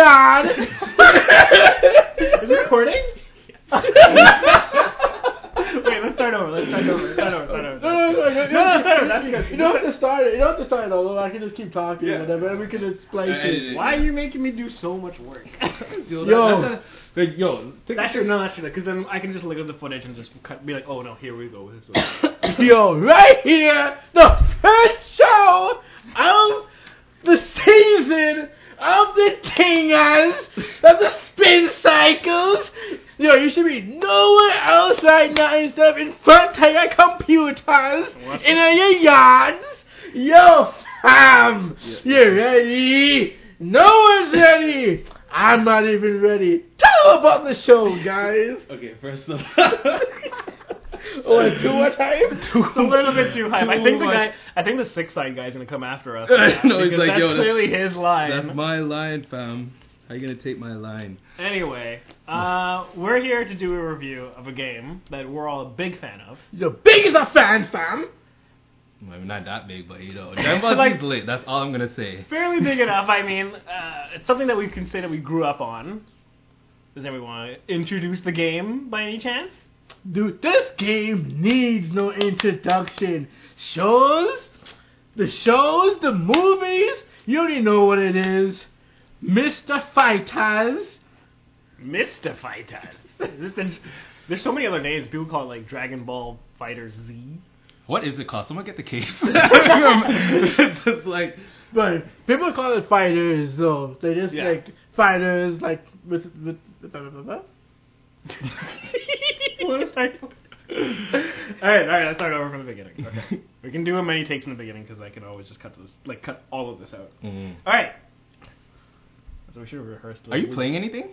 in your yard. Is it recording? Wait, let's start over. Let's start over. Start over. Start over. No, no, no, no, No, no, start over. That's good. You don't have to start it. You don't have to start it over. I can just keep talking, Yeah. whatever. And we can just splice Uh, it. Why are you making me do so much work? Yo, Yo. that- that- like, yo, take That's a true. No, that's true. Because then I can just look at the footage and just cut, be like, oh no, here we go. This way. Yo, right here, the first show of the season of the Tingers, of the spin cycles. Yo, you should be nowhere else right now instead of in front of your computers, What? in your yards. Yo, fam, you ready? No one's ready. I'm not even ready. Tell them about the show, guys. Okay, first of Oh, it's too much hype? It's a little bit too hype. I think the guy, I think the six side guy's gonna come after us. I know, he's like, that's yo, that- clearly his line. That's my line, fam. How you gonna take my line? Anyway, uh, we're here to do a review of a game that we're all a big fan of. The biggest of fans, fam. Well, not that big, but you know, Dragon Like- Z's lit. That's all I'm gonna say. Fairly big enough. I mean, uh, it's something that we can say that we grew up on. Does anyone want to introduce the game by any chance? Dude, this game needs no introduction. Shows, the shows, the movies, you already know what it is. Mr. Fighters. Mr. Fighters. This there's so many other names. People call it like Dragon Ball Fighters Z. What is it called? Someone get the case. it's just like But people call it fighters though. They just Yeah. like fighters like with with blah, blah, blah, blah. Want to start? all right, all right. Let's start over from the beginning. Okay. We can do a many takes in the beginning because I can always just cut this, like cut all of this out. Mm. All right. So we should have rehearsed. Are you playing anything?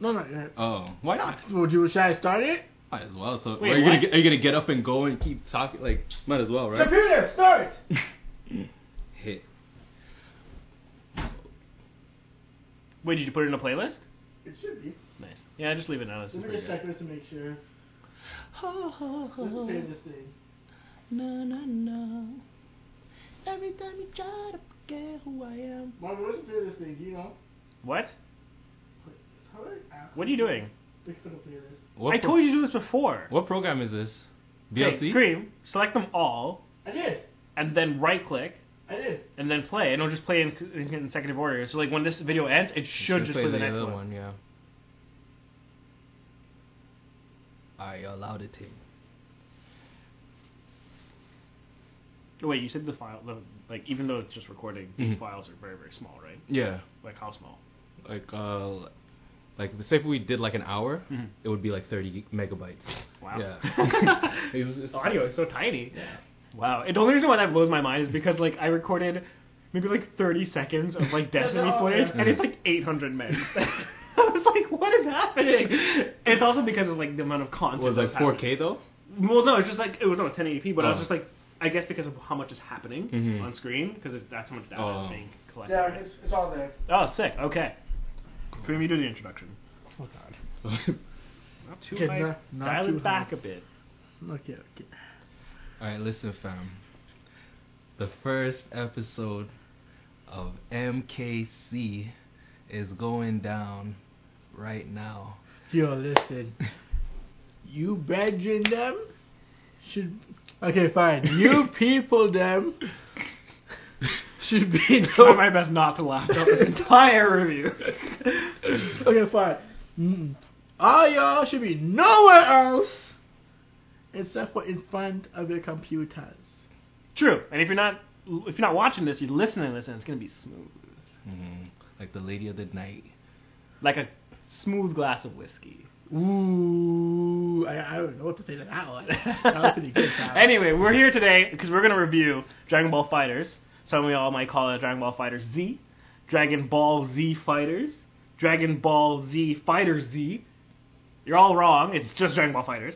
No, not yet. Oh, why not? Would you should I start it? Might as well. So Wait, are you gonna get, are you gonna get up and go and keep talking? Like, might as well, right? Computer, start. Hit. Wait, did you put it in a playlist? It should be. Nice. Yeah, just leave it now. This Let me just good. check this to make sure. Let's play this thing. No, no, no. Every time you try to forget who I am. Mom, what's the playlist thing? You know? What? How do I ask? What are you doing? Pick for the playlist. What I pro- told you to do this before. What program is this? Okay, VLC. Cream, select them all, I did. and then right click, I did. and and then play. And it'll just play in, in consecutive order. So, like, when this video ends, it should just play the next other one. Yeah. I allowed it to. Wait, you said the file, the, like, even though it's just recording, these Mhm. files are very, very small, right? Yeah. Like, how small? Like uh, like say if we did like an hour, Mhm. it would be like 30 megabytes. Wow. Yeah. It's- it's- the audio is so tiny. Yeah. Wow. And the only reason why that blows my mind is because like I recorded maybe like 30 seconds of like Destiny all, footage, yeah. and it's like 800 megs. I was like, what is happening? And it's also because of like the amount of content. was like 4K though? Well, no, it's just like it was no 1080p, but I was Oh. just like, I guess because of how much is happening Mhm. on screen, because that's how much data Oh. is being collected. Yeah, it's, it's all there. Oh, sick. Okay. Cream, you do the introduction. Oh god. Not too Okay, high. not- not Dial too it back high. a bit. Okay, okay. All right, listen, fam. The first episode of MKC is going down right now. Yo, listen. You brethren them should. Okay, fine. You people them should be Try no. my best not to laugh throughout this entire review. okay, fine. Mm. All y'all should be nowhere else except for in front of your computers. True. And if you're not if you're not watching this, you're listening to this, and it's gonna be smooth, Mhm. Like the lady of the night. like a smooth glass of whiskey. Ooh, I, I don't know what to say to that one. That was pretty good. Pal. anyway, we're here today because we're gonna review Dragon Ball Fighters. Some of y'all might call it Dragon Ball Fighters Z, Dragon Ball Z Fighters, Dragon Ball Z Fighters Z. You're all wrong. It's just Dragon Ball Fighters.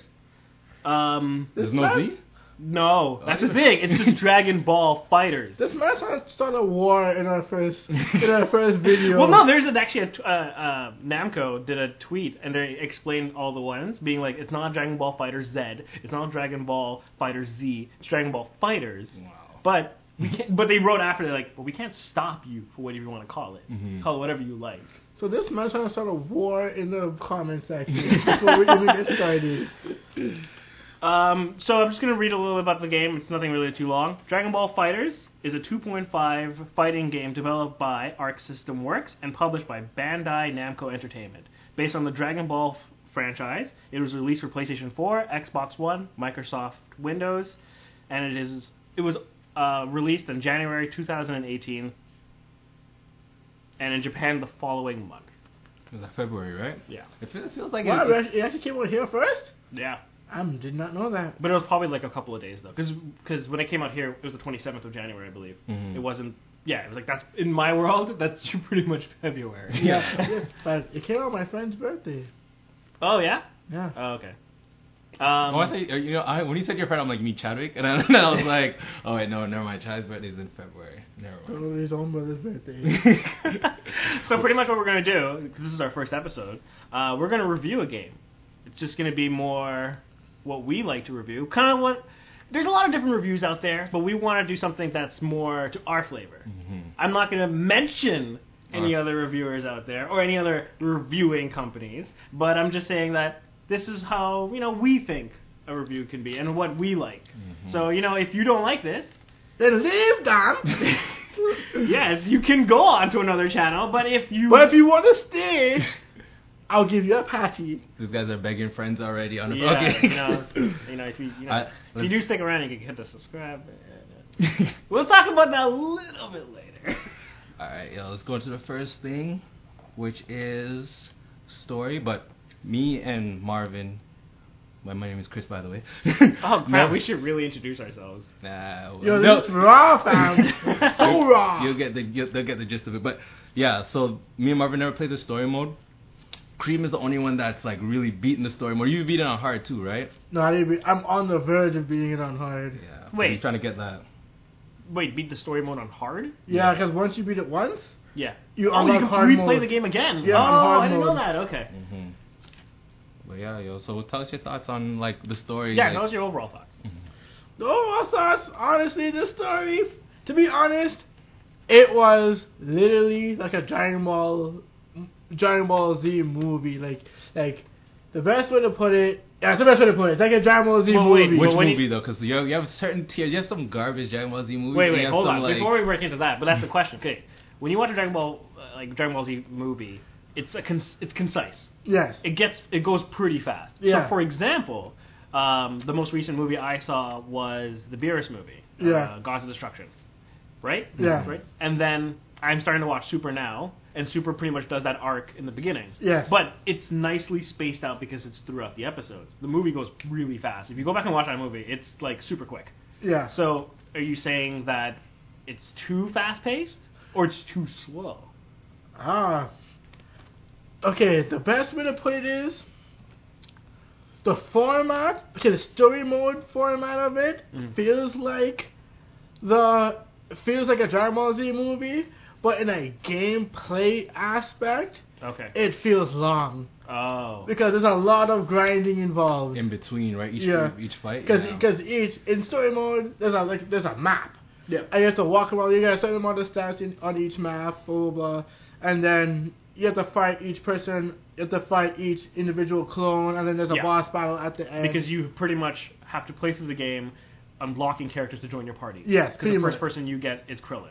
Um, There's no man- Z? No, that's the thing. It's just Dragon Ball Fighters. This man trying to start a war in our first in our first video. Well, no, there's an, actually a t- uh, uh, Namco did a tweet and they explained all the ones, being like, it's not Dragon Ball Fighter Z, it's not Dragon Ball Fighter Z, it's Dragon Ball Fighters. Wow. But we can't, but they wrote after they're like, but we can't stop you for whatever you want to call it. Mhm. Call it whatever you like. So this man's trying to start a war in the comment section before we even get started. Um, so I'm just gonna read a little bit about the game. It's nothing really too long. Dragon Ball Fighters is a 2.5 fighting game developed by Arc System Works and published by Bandai Namco Entertainment. Based on the Dragon Ball f- franchise, it was released for PlayStation 4, Xbox One, Microsoft Windows, and it is it was uh, released in January 2018, and in Japan the following month. It was like February, right? Yeah, It feels, it feels like Wow, it, it it actually came out here first? yeah. I did not know that. But it was probably like a couple of days though, because when it came out here, it was the 27th of January, I believe. Mhm. It wasn't. Yeah, it was like that's in my world. That's pretty much February. Yeah. yeah, but it came on my friend's birthday. Oh yeah. Yeah. Oh, okay. Um, Oh, I thought you, you know, I, when you said your friend, I'm like me, Chadwick, and then I was like, oh wait, no, never mind. Chad's is in February. Never mind. Oh, his own brother's birthday. so pretty much what we're gonna do. 'cause This is our first episode. Uh, we're gonna review a game. It's just gonna be more what we like to review. Kind of what. There's a lot of different reviews out there, but we want to do something that's more to our flavor. Mhm. I'm not going to mention any Uh. other reviewers out there or any other reviewing companies, but I'm just saying that this is how you know we think a review can be and what we like. Mhm. So you know, if you don't like this, then leave, Dan. yes, you can go on to another channel. But if you But if you want to stay, I'll give you a patty. These guys are begging friends already on the yeah, okay. you know, you know, if you, you know, I- if you do stick around, you can hit the subscribe. We'll talk about that a little bit later. All right, yo, let's go into the first thing, which is story. But me and Marvin, my, my name is Chris, by the way. Oh crap, No- we should really introduce ourselves. Nah, well, Yo, no. this raw, fam. so You'll- raw. You'll get the you'll, they'll get the gist of it. But yeah, so me and Marvin never played the story mode. Cream is the only one that's like really beating the story mode. You beat it on hard too, right? No, I didn't be, I'm on the verge of beating it on hard. Yeah. Wait. He's trying to get that. Wait, beat the story mode on hard? Yeah, Yeah. because once you beat it once, Yeah. you oh, you can hard replay mode. the game again. Yeah, oh, on hard I didn't know that. Okay. hmm But yeah, yo. So tell us your thoughts on like the story. Yeah, like, tell us your overall thoughts. Oh, I thought honestly, the story. To be honest, it was literally like a Dragon Ball, Dragon Ball Z movie. Like, like the best way to put it. Yeah, it's the best way to put it. It's like a Dragon Ball Z Well, wait, movie. Which But movie you- though? Because you have, you have certain tiers. You have some garbage Dragon Ball Z movies. Wait, wait, hold some, on. Like, Before we break into that, but that's the question. Okay, when you watch a Dragon Ball, uh, like Dragon Ball Z movie, it's a con- it's concise. yes. It gets it goes pretty fast. Yeah. So, for example, um, the most recent movie I saw was the Beerus movie, Yeah. uh, Gods of Destruction, right? Yeah. Right. And then I'm starting to watch Super now, and Super pretty much does that arc in the beginning. Yes. But it's nicely spaced out because it's throughout the episodes. The movie goes really fast. If you go back and watch that movie, it's like super quick. Yeah. So, are you saying that it's too fast paced or it's too slow? Ah. Okay, the best way to put it is the format, okay, the story mode format of it Mhm. feels like the feels like a Dragon Ball Z movie, but in a gameplay aspect, Okay. it feels long Oh. because there's a lot of grinding involved. in between, right? Each Yeah. each fight. Because yeah. each in story mode there's a like there's a map. Yeah. And you have to walk around. You got a certain amount of stats in, on each map, blah blah blah, and then you have to fight each person. You have to fight each individual clone, and then there's a Yeah. boss battle at the end. Because you pretty much have to play through the game unlocking characters to join your party. Yes, Because the first much. person you get is Krillin.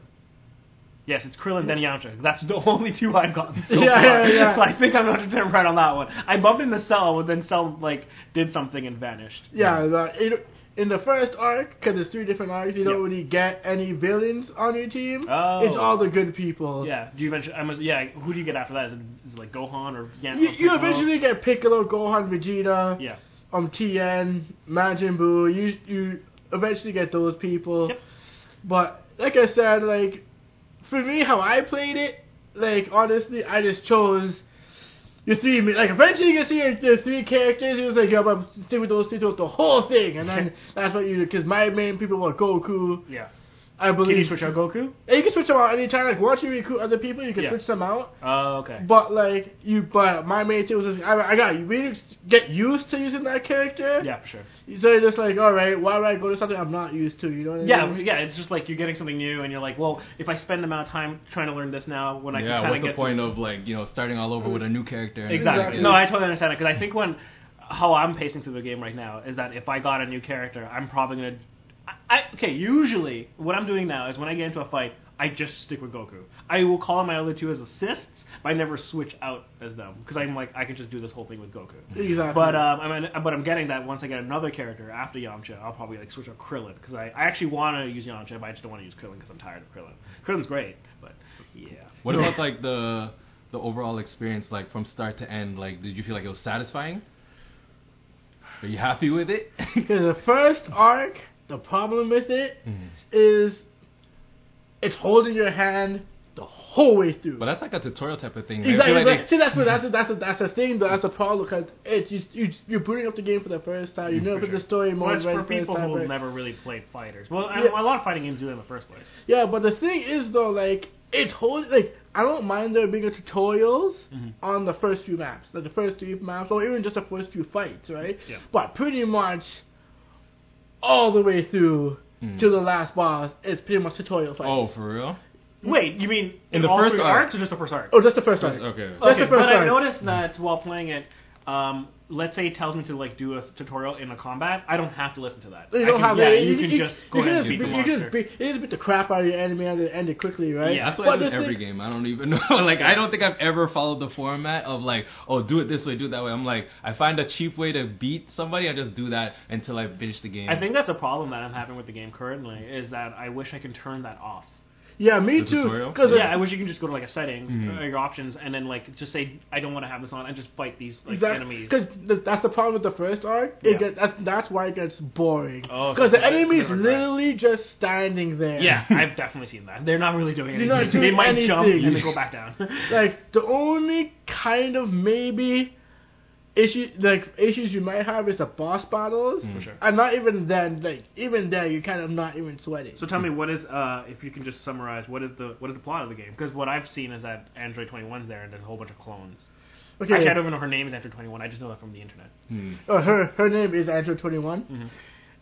Yes, it's Krillin, then Yamcha. That's the only two I've gotten so Yeah, far. yeah, yeah. So I think I'm going to right on that one. I bumped into Cell, but then Cell like did something and vanished. yeah, the, in, in the first arc, because there's three different arcs, you don't Yeah. really get any villains on your team. Oh. It's all the good people. Yeah. Do you eventually? I must, yeah. Who do you get after that? Is it, is it like Gohan or Yan? You, you eventually get Piccolo, Gohan, Vegeta, Yeah. um, Tien, Majin Buu. You you eventually get those people. Yep. But like I said, like for me, how I played it, like honestly, I just chose your three. Like eventually, you can see the three characters. It was like, yeah, but stick with those three throughout the whole thing, and then that's what you. Do. Because my main people were Goku, Yeah. I believe. Can you switch out Goku? Yeah, you can switch them out anytime. Like once you recruit other people, you can Yeah. switch them out. Oh, okay. But like you, but my main thing was just, I, I got you really get used to using that character. yeah, for sure. So you're just like, all right, why would I go to something I'm not used to? You know what I Yeah, mean? yeah. yeah. It's just like you're getting something new, and you're like, well, if I spend the amount of time trying to learn this now, when I yeah, can kind what's of the get point through- of like you know starting all over with a new character? and- Exactly. Exactly. No, I totally understand it because I think when how I'm pacing through the game right now is that if I got a new character, I'm probably gonna. I, I okay. Usually, what I'm doing now is when I get into a fight, I just stick with Goku. I will call on my other two as assists, but I never switch out as them because I'm like I can just do this whole thing with Goku. Exactly. But um, I mean, but I'm getting that once I get another character after Yamcha, I'll probably like switch out Krillin because I, I actually want to use Yamcha, but I just don't want to use Krillin because I'm tired of Krillin. Krillin's great, but yeah. What about like the the overall experience, like from start to end? Like, did you feel like it was satisfying? Are you happy with it? Because the first arc, the problem with it Mhm. is it's holding your hand the whole way through. But that's like a tutorial type of thing. right? Exactly. feel but like see, that's what that's a, that's a, that's the thing. Though, that's the problem because it's you, you you're booting up the game for the first time. You know For for sure. the story Well, mode it's right for the first people time. who right? never really played fighters. Well, I, Yeah. a lot of fighting games do that in the first place. Yeah, but the thing is though, like it's holding like I don't mind there being a tutorials Mhm. on the first few maps, like the first three maps, or even just the first few fights, right? Yeah. But pretty much all the way through Mhm. to the last boss, it's pretty much tutorial fights. oh, for real? Wait, you mean In the all first three arc. arcs or just the first arc? Oh, just the first one. First- okay. Just okay, the first but I noticed that while playing it, um, let's say it tells me to like do a tutorial in a combat, I don't have to listen to that. You don't can, have yeah, it. you, can just go ahead and beat the just, you monster. just beat, you just beat the crap out of your enemy and end it quickly, right? Yeah, That's what I do every thing- game. I don't even know. like, I don't think I've ever followed the format of like, oh, do it this way, do it that way. I'm like, I find a cheap way to beat somebody. I just do that until I finish the game. I think that's a problem that I'm having with the game currently is that I wish I can turn that off. Yeah, me The too. Because Yeah, I wish you can just go to like a settings Mhm. or your options and then like just say I don't want to have this on and just fight these like enemies. Because that's the problem with the first arc. It Yeah. get, that's, that's why it gets boring. Oh, Because so the it's a enemy's bit of a drag. literally just standing there. Yeah, I've definitely seen that. They're not really doing anything. not doing they might jump and then go back down. Like the only kind of maybe issue like issues you might have is the boss battles. Mm. For sure. And not even then, like even then you're kind of not even sweating. So tell me, what is uh, if you can just summarize what is the what is the plot of the game? Because what I've seen is that Android 21's there and there's a whole bunch of clones. okay. Actually, I don't even know her name is Android 21. I just know that from the internet. Oh, her her name is Android Twenty One, Mhm.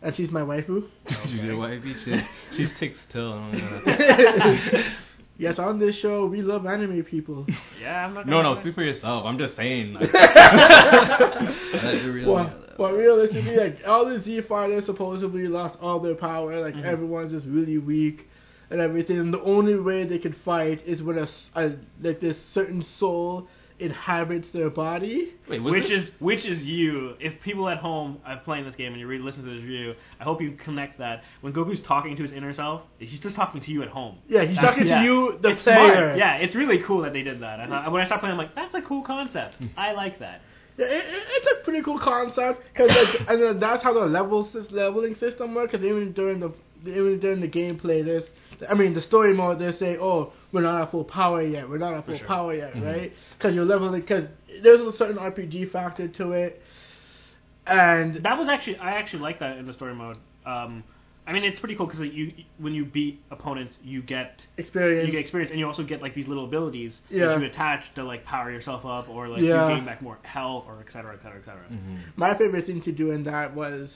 and she's my waifu. She's your wifey. She, she's ticks till. I don't know. yes, on this show we love anime people. Yeah, I'm not. No, gonna no, speak for yourself. I'm just saying. That's really- well, well, realistically, like all the Z fighters supposedly lost all their power. Like Mhm. everyone's just really weak and everything. And the only way they can fight is when a like this certain soul inhabits their body. Wait, Which this- is which is you. If people at home are playing this game and you read listen to this review, I hope you connect that when Goku's talking to his inner self, he's just talking to you at home. Yeah, he's That's- talking yeah. to you, the it's player. smart. Yeah, it's really cool that they did that. I thought, when I started playing, I'm like, that's a cool concept. I like that. Yeah, it, it, it's a pretty cool concept because like, and then that's how the level leveling system works. Because even during the even during the gameplay, there's I mean the story mode, they say, oh, we're not at full power yet. We're not at full sure. power yet, Mhm. right? Because you're leveling because there's a certain RPG factor to it, and That was actually I actually like that in the story mode. Um, I mean, it's pretty cool because you when you beat opponents, you get experience. you get experience, and you also get like these little abilities Yeah. that you attach to like power yourself up, or like Yeah. you gain back more health, or et cetera, et cetera, et cetera. Mhm. My favorite thing to do in that was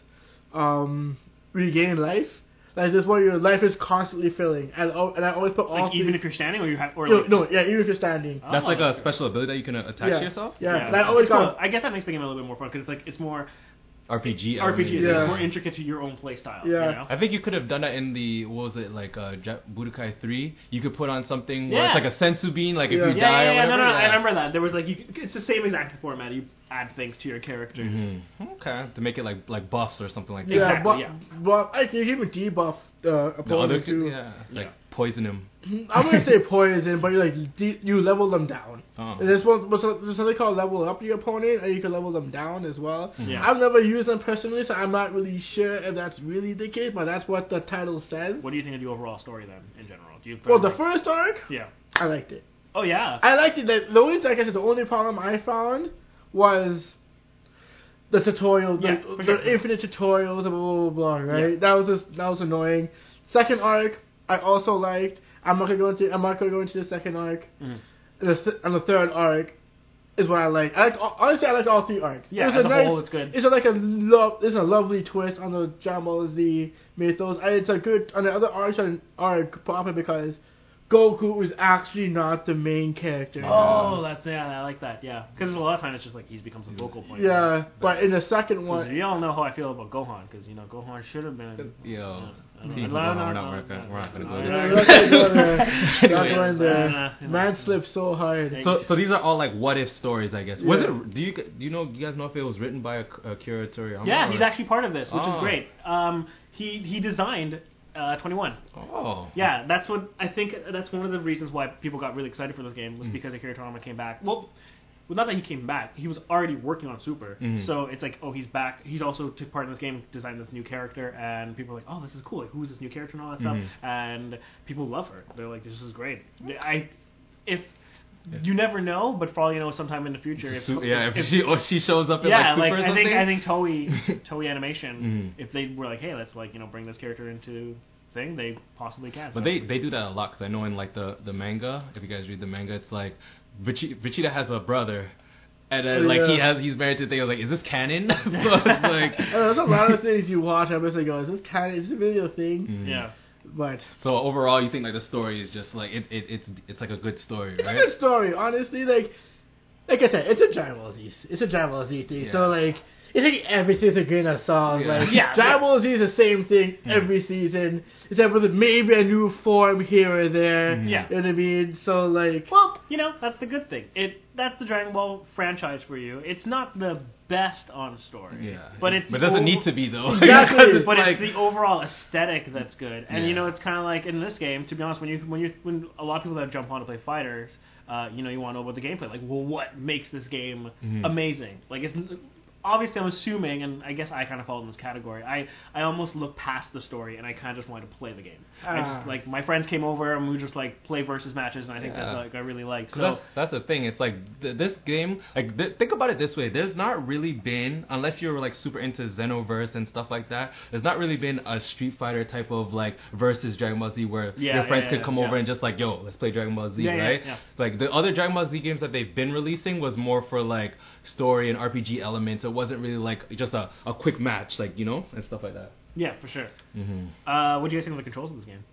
um, regain life. Like this, where your life is constantly filling, and oh, and I always put all Like even if you're standing, or you have, or no, like, no, yeah, even if you're standing. Oh, That's like a special ability that you can attach yeah. to yourself. Yeah, and I always it's cool. got I guess that makes the game a little bit more fun because it's like it's more RPG. RPG. Yeah. It's more intricate to your own play style. Yeah. You know? I think you could have done that in the what was it like uh, Ja- Budokai Three. You could put on something where Yeah. it's like a senzu bean, like if you Yeah, die yeah, or yeah, whatever. no, no, no, I remember that. There was like, you, it's the same exact format. You add things to your characters. Mhm. Okay, to make it like like buffs or something like that. Yeah, Exactly, but yeah. but I can even debuff Uh, the The other, opponent too. yeah, like Yeah. poison him. I'm gonna say poison, but you like de- you level them down. Oh. And there's one what's there's something called level up your opponent, and you can level them down as well. Yeah. I've never used them personally, so I'm not really sure if that's really the case, but that's what the title says. What do you think of the overall story then, in general? Do you Well, the first arc, Yeah. I liked it. Oh yeah. I liked it. The, the only, like I said, the only problem I found was the tutorial, the, Yeah, the sure. infinite tutorials, and blah blah blah. blah right? Yeah. That was just, that was annoying. Second arc, I also liked. I'm not gonna go into. I'm not gonna go into the second arc. Mhm. And the, th- and the third arc is what I like. I like honestly, I like all three arcs. Yeah, It as a whole, it's good. It's a, like a lo- It's a lovely twist on the Dragon Ball Z mythos. And it's a good on the other arcs are, are proper because Goku is actually not the main character. Oh, that's yeah, I like that. Yeah, because a lot of times it's just like he becomes a focal point. Yeah, but in the second one, you all know how I feel about Gohan, because you know Gohan should have been. Yo, Yeah. see, No, we're no, not, we're not, we're not gonna go there. We're not gonna go there. Not going there. Nah, nah, Man nah. slipped so hard. So, so these are all like what if stories, I guess. Was Yeah. it? Do you do you know? You guys know if it was written by Akira Toriyama? Yeah, or- he's actually part of this, which Oh. is great. Um, he he designed uh, 21. Oh. Yeah, that's what I think. That's one of the reasons why people got really excited for this game Mm. was because Akira Toriyama came back. Well, well, not that he came back. He was already working on Super, Mhm. so it's like, oh, he's back. He's also took part in this game, designed this new character, and people are like, oh, this is cool. Like, who's this new character and all that Mhm. stuff. And people love her. They're like, this is great. I if Yeah. you never know, but for all you know, sometime in the future, if, Su- yeah, if, she or she shows up in yeah, like Super like, or I think I think Toei Toei Animation, Mhm. if they were like, hey, let's like you know bring this character into thing, they possibly can. But So they they do that a lot because I know in like the the manga, if you guys read the manga, it's like Vichi- Vegeta has a brother, and then Oh, like he has he's married to the thing. I was like, is this canon? so it's like. Uh, there's a lot of things you watch. I'm just like, go, is this kind of is this really a thing? Mhm. yeah. But So overall, you think like the story is just like it, it it's it's like a good story, it's right? a good story, honestly. Like, like I said, it's a Dragon Ball Z. It's a Dragon Ball Z thing. Yeah. So like, it's like everything's a grain of salt. Yeah. Like, Yeah, Dragon yeah. Ball Z is the same thing Mm. every season, except with maybe a new form here or there. Mhm. Yeah. You know what I mean? So like, Well, you know that's the good thing. It that's the Dragon Ball franchise for you. It's not the best on story, Yeah, but it's but it doesn't over- need to be though. Exactly. It's but like, it's the overall aesthetic that's good, and you know it's kind of like in this game. To be honest, when you when you when a lot of people that jump on to play fighters, uh, you know you want to know about the gameplay. Like, well, what makes this game Mhm. amazing? Like, it's obviously I'm assuming, and I guess I kind of fall in this category. I I almost look past the story, and I kind of just wanted to play the game. I Ah. just like my friends came over, and we just like play versus matches, and I think that's like I really like. So that's that's the thing. It's like th- this game. Like th- think about it this way. There's not really been, unless you're like super into Xenoverse and stuff like that. There's not really been a Street Fighter type of like versus Dragon Ball Z where Yeah, your friends yeah, could come yeah. over and just like, yo, let's play Dragon Ball Z, Yeah, yeah, right? yeah. Like the other Dragon Ball Z games that they've been releasing was more for like story and RPG elements. It wasn't really like just a, a quick match, like you know, and stuff like that. yeah, for sure. hmm Uh, what do you guys think of the controls of this game?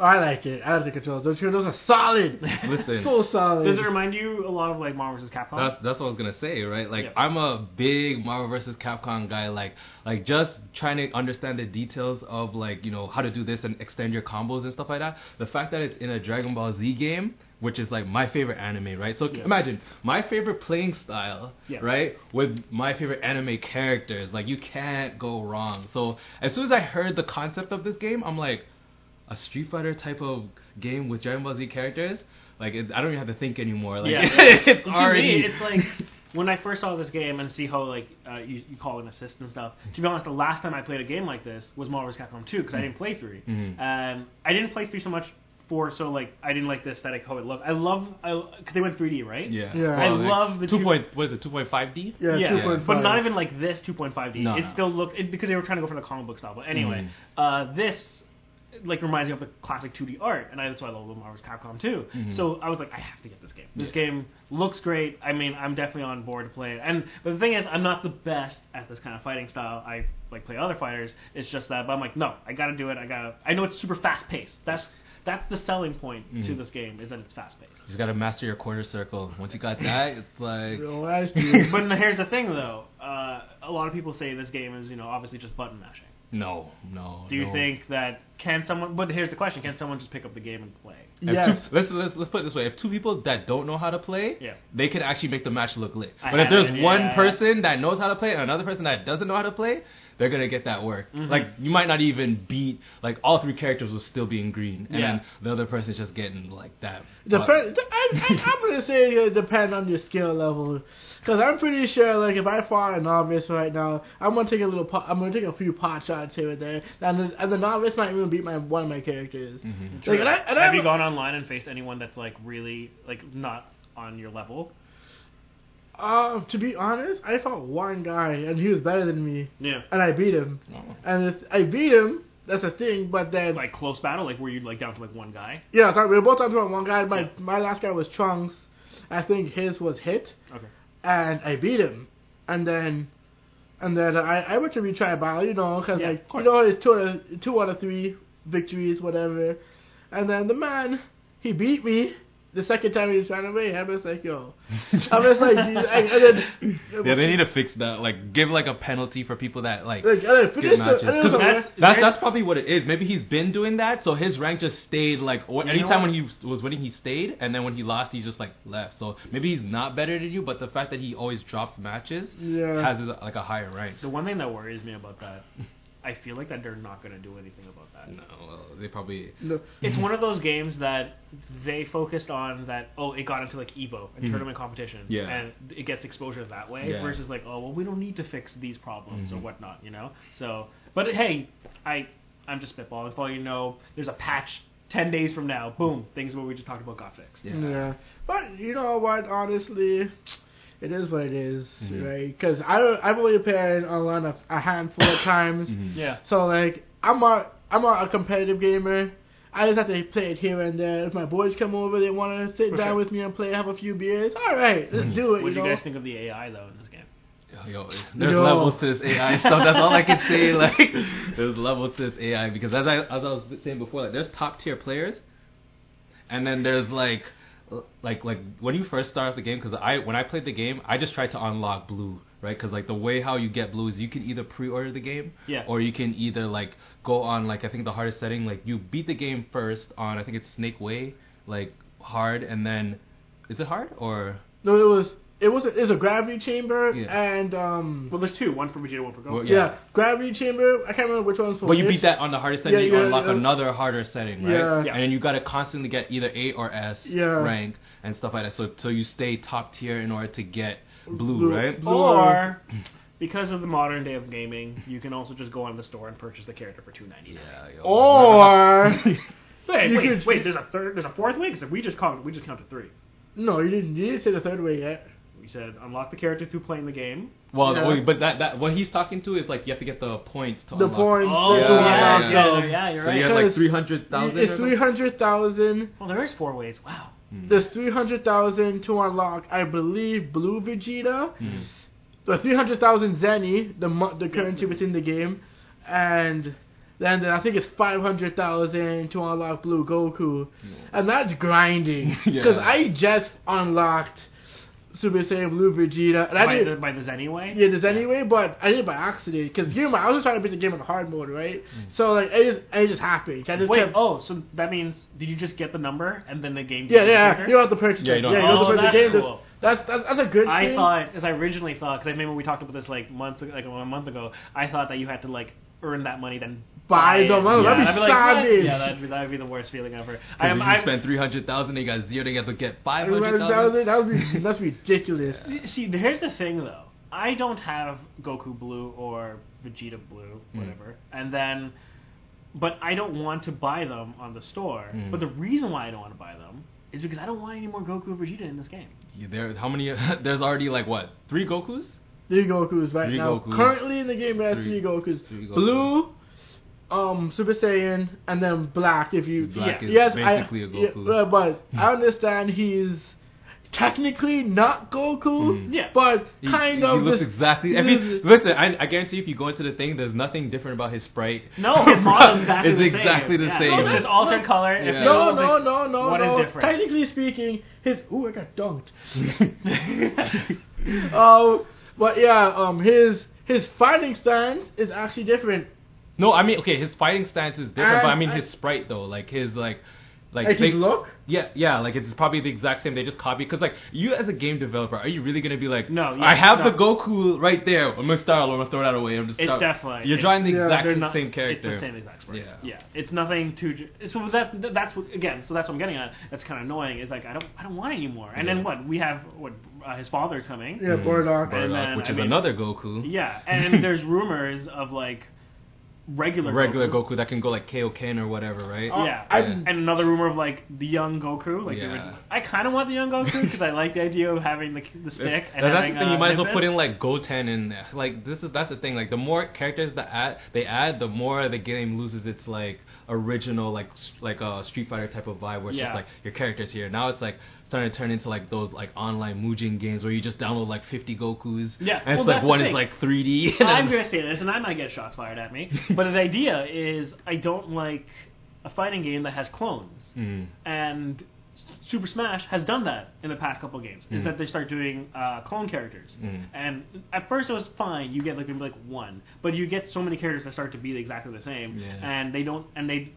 I like it. I like the controls. Those controls are solid. Listen. so solid. Does it remind you a lot of like Marvel vs. Capcom? That's that's what I was gonna say, right? Like Yeah. I'm a big Marvel vs. Capcom guy. Like like just trying to understand the details of like you know how to do this and extend your combos and stuff like that. The fact that it's in a Dragon Ball Z game, which is like my favorite anime, right? So Yeah. imagine my favorite playing style, Yeah. right, with my favorite anime characters. Like you can't go wrong. So as soon as I heard the concept of this game, I'm like a Street Fighter type of game with Dragon Ball Z characters. Like it, I don't even have to think anymore. Like Yeah. it's to already me, it's like when I first saw this game and see how like uh, you, you call it an assist and stuff. To be honest, the last time I played a game like this was Marvel vs. Capcom 2 because I didn't play 3 Mhm. and I didn't play three so much. Four, so like I didn't like the aesthetic how it looked. I love because they went 3D, right? Yeah. Yeah. I Well, like, love the two two- point. What is it? Two point five D. yeah, yeah, 2.5. but not even like this 2.5D. No, it no. still looked it, because they were trying to go for the comic book style. But anyway, Mhm. uh, this like reminds me of the classic 2D art, and I, that's why I love Marvel vs. Capcom too. Mhm. So I was like, I have to get this game. This Yeah. game looks great. I mean, I'm definitely on board to play it. And but the thing is, I'm not the best at this kind of fighting style. I like play other fighters. It's just that, but I'm like, no, I got to do it. I got to. I know it's super fast paced. That's that's the selling point to Mhm. this game is that it's fast paced. You just gotta master your quarter circle. Once you got that, it's like Real nice, but here's the thing, though. Uh, a lot of people say this game is, you know, obviously just button mashing. No, no. Do you no. think that can someone? But here's the question: Can someone just pick up the game and play? If Yes. two, let's, let's let's put it this way: if two people that don't know how to play, Yeah. they could actually make the match look lit. I but if there's it, one yeah. person that knows how to play and another person that doesn't know how to play, they're gonna get that work. Mhm. Like you might not even beat like all three characters will still be in green, and Yeah. then the other person's just getting like that. Depend. I, I, I'm gonna say it depend on your skill level, because I'm pretty sure like if I fought a novice right now, I'm gonna take a little. Pot, I'm gonna take a few pot shots here and there, and the, and the novice might even beat my one of my characters. Mhm. Like, and I, and Have I, you gone online and faced anyone that's like really like not on your level? Uh, to be honest, I fought one guy and he was better than me, Yeah. and I beat him. Oh. And it's, I beat him that's a thing. But then Like close battle, like where you like down to like one guy. yeah, so we were both on to one guy. My Yeah. my last guy was Trunks. I think his was hit, Okay. and I beat him. And then and then I I went to retry a battle, you know, because Yeah, like you know it's two out of two out of three victories, whatever. And then the man he beat me. The second time he was trying to win, I was like, yo. I was like, and then, Yeah, they need to fix that. Like, give like a penalty for people that like. Like, and finish the, matches. and then 'Cause the- that's- That's that's probably what it is. Maybe he's been doing that, so his rank just stayed like. What, You anytime when he was- was winning, he stayed, and then when he lost, he just like left. So maybe he's not better than you, but the fact that he always drops matches yeah. has like a higher rank. The one thing that worries me about that, I feel like that they're not gonna do anything about that. No, well, they probably. No. It's one of those games that they focused on that oh it got into like Evo and Mhm. tournament competition Yeah. and it gets exposure that way Yeah. versus like oh well we don't need to fix these problems or Mhm. whatnot you know so but hey I I'm just spitballing for all you know there's a patch ten days from now boom things what we just talked about got fixed Yeah. Yeah. But you know what? Honestly, it is what it is, Mhm. right? Because I I've only played online a, a handful of times, Mhm. yeah so like I'm not I'm not a competitive gamer. I just have to play it here and there. If my boys come over, they want to sit For down sure. with me and play, have a few beers. All right, let's Mhm. do it. what do you know? guys think of the AI though in this game Yo, there's Yo. levels to this AI stuff. That's all I can say. Like, there's levels to this AI because as I as I was saying before, like there's top tier players, and then there's like, like like when you first start off the game. Because I when I played the game, I just tried to unlock blue, right? Because like the way how you get blue is you can either pre-order the game, Yeah. or you can either like go on like I think the hardest setting, like you beat the game first on I think it's Snake Way, like hard, and then is it hard or No, it was it was a, it was a gravity chamber Yeah. and um well there's two one for Vegeta one for Goku Well, yeah. yeah. gravity chamber. I can't remember which one's for. Well, you beat that on the hardest setting, Yeah, you yeah, unlock yeah. another harder setting, right? Yeah. Yeah. And then you gotta constantly get either A or S Yeah. rank and stuff like that. So so you stay top tier in order to get blue, Blue. right? Blue. or because of the modern day of gaming you can also just go on the store and purchase the character for two ninety nine Yeah. Or Wait, You wait, could- wait. There's a third. There's a fourth way because we just counted. We just counted three. no, you didn't. You didn't say the third way yet. We said unlock the character through playing the game. well, Yeah. wait, but that that what he's talking to is like you have to get the points to The unlock. points. Oh, that's yeah, the one yeah, yeah. yeah, you're So right. you have like Because three hundred thousand. It's three hundred thousand. well, there is four ways. Wow. Hmm. There's three hundred thousand to unlock. I believe Blue Vegeta. Hmm. The three hundred thousand Zeni, the mo- the currency hmm. within the game, and then I think it's five hundred thousand to unlock Blue Goku, hmm. and that's grinding Yeah. because I just unlocked Super Saiyan Blue Vegeta, and I by, did the, by the Zen way. Yeah, there's anyway, but I did it by accident because you know I was just trying to beat the game in hard mode, right? Mm. So like it just it just happened. I just Wait. kept, Oh, so that means did you just get the number and then the game? yeah, gave you the yeah. character? You don't have to purchase Yeah, it. you don't yeah, you don't to. have to Oh, purchase the game. that's That's- cool. That's, that's that's a good I thing. thought, as I originally thought, because I remember we talked about this like months, like a month ago. I thought that you had to like earn that money then Buy them. Yeah, that'd be I'd like, what? savage. Yeah, that'd be that'd be the worst feeling ever. I Because am. if you I spend three hundred thousand, you got zero. Then you have to get five that hundred was, thousand. that was be, that's ridiculous. See, here's the thing though. I don't have Goku Blue or Vegeta Blue, Mm. whatever. And then, but I don't want to buy them on the store. Mm. But the reason why I don't want to buy them is because I don't want any more Goku or Vegeta in this game. You- There, how many? There's already like what? Three Gokus? Three Gokus right Three now. Gokus. Currently in the game, there's Three- three, Gokus. three Gokus. Blue, um, Super Saiyan, and then Black. If you Black Yeah. is yes, basically I, a Goku. Yeah, but I understand he's technically not Goku, Mhm. Yeah. but He- kind he, of. looks this- exactly. If this- you, listen, I, I guarantee if you go into the thing, there's nothing different about his sprite. No, his model's exactly it's the exactly same. the Yeah. same. No, it's just altered color. It Yeah. No, no, no, no, What is no. different? Technically speaking, his ooh, I got dunked. Oh, but yeah, um, his his fighting stance is actually different. No, I mean, okay, his fighting stance is different, but I mean I- his sprite though, like his like, like, Like they- his look. Yeah, yeah, like it's probably the exact same. They just copy because like you as a game developer, are you really gonna be like, No, yeah, I have no. the Goku right there. I'm gonna start. I'm gonna throw that away. I'm just. It's start- definitely- You're drawing the Yeah, exact not- same character. It's the same exact sprite. Yeah. yeah. It's nothing too. ju- So that that's what again. So that's what I'm getting at. That's kind of annoying. Is like I don't I don't want anymore. And Yeah. then what we have what uh, his father's coming. Yeah, Mm, Bardock. And Bardock, then, which I is mean- another Goku. Yeah, and there's rumors of like regular regular Goku. Goku that can go like Kaioken or whatever, right? Oh, yeah, I- and another rumor of like the young Goku. Like Yeah. original- I kind of want the young Goku because I like the idea of having the, the stick. And that's having, the thing. uh, You might as well put in like Goten in there. Like this is that's the thing. Like the more characters that add they add, the more the game loses its like original like like a uh, Street Fighter type of vibe where it's Yeah. just like your characters here. Now it's like starting to turn into like those like online Mugen games where you just download like 50 Gokus. Yeah, and well, it's like one is like 3D. and I'm gonna say this, and I might get shots fired at me, but the idea is I don't like a fighting game that has clones, Mm. and Super Smash has done that in the past couple of games. Is Mhm. that they start doing uh, clone characters, Mhm. and at first it was fine. You get like maybe like one, but you get so many characters that start to be exactly the same, Yeah. and they don't, and they,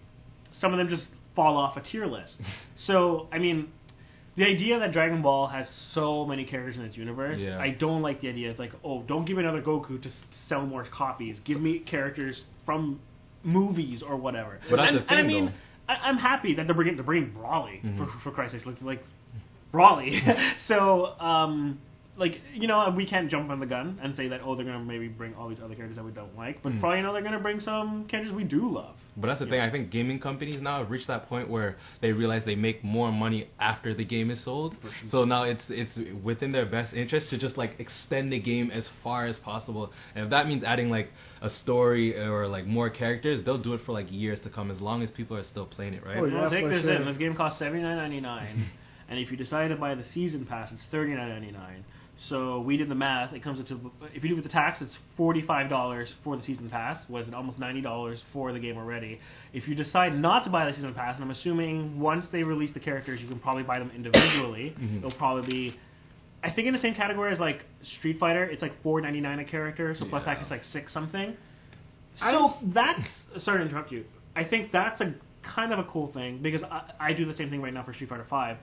some of them just fall off a tier list. so I mean. The idea that Dragon Ball has so many characters in its universe, Yeah. I don't like the idea. It's like, oh, don't give me another Goku to s- sell more copies. Give me characters from movies or whatever. But and, the and I thing, mean, though. I, I'm happy that they're bringing they're bringing Broly Mhm. for, for Christ's sake, like, like Broly. so, um, like you know, we can't jump on the gun and say that oh, they're gonna maybe bring all these other characters that we don't like, but Mm. probably know they're gonna bring some characters we do love. But that's the Yeah. thing. I think gaming companies now have reached that point where they realize they make more money after the game is sold. So now it's it's within their best interest to just like extend the game as far as possible. And if that means adding like a story or like more characters, they'll do it for like years to come as long as people are still playing it, right? Oh, yeah. well, take this sure. in. This game costs seventy nine ninety nine, and if you decide to buy the season pass, it's thirty nine ninety nine. So we did the math. It comes into if you do with the tax, it's forty five dollars for the season pass. Was it almost ninety dollars for the game already? If you decide not to buy the season pass, and I'm assuming once they release the characters, you can probably buy them individually. Mhm. It'll probably be. I think in the same category as like Street Fighter, it's like four ninety nine a character. So plus Yeah. tax is like six something. I So that's sorry to interrupt you. I think that's a kind of a cool thing because I, I do the same thing right now for Street Fighter Five.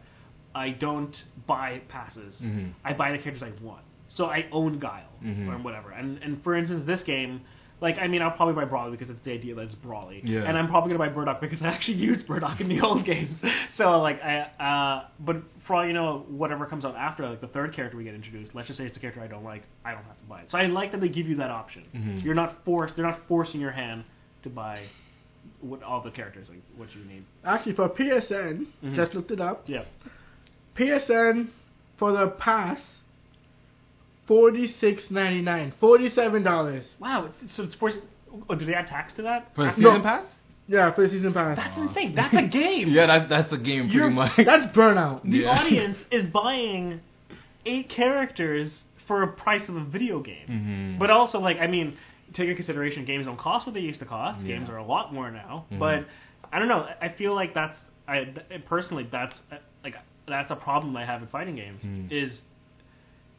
I don't buy passes. Mhm. I buy the characters I want. So I own Guile Mhm. or whatever. And and for instance, this game, like I mean, I'll probably buy Broly because it's the idea that it's Broly. Yeah. And I'm probably gonna buy Bardock because I actually used Bardock in the old games. So like I uh, but for all you know, whatever comes out after, like the third character we get introduced, let's just say it's the character I don't like, I don't have to buy it. So I like that they give you that option. Mhm. You're not forced. They're not forcing your hand to buy what all the characters like what you need. Actually, for PSN, Mhm. just looked it up. Yeah. PSN for the pass, forty six ninety nine, forty seven dollars. Wow. it's- So it's forcing. Oh, do they add tax to that? For the After- No. season pass? Yeah, for the season pass. That's insane. That's a game. Yeah, that, that's a game pretty You're- much. That's burnout. the Yeah. audience is buying eight characters for a price of a video game. Mhm. But also, like, I mean, take into consideration games don't cost what they used to cost. Yeah. Games are a lot more now. Mhm. But I don't know. I feel like that's I th- personally that's uh, like that's a problem I have in fighting games Mm. is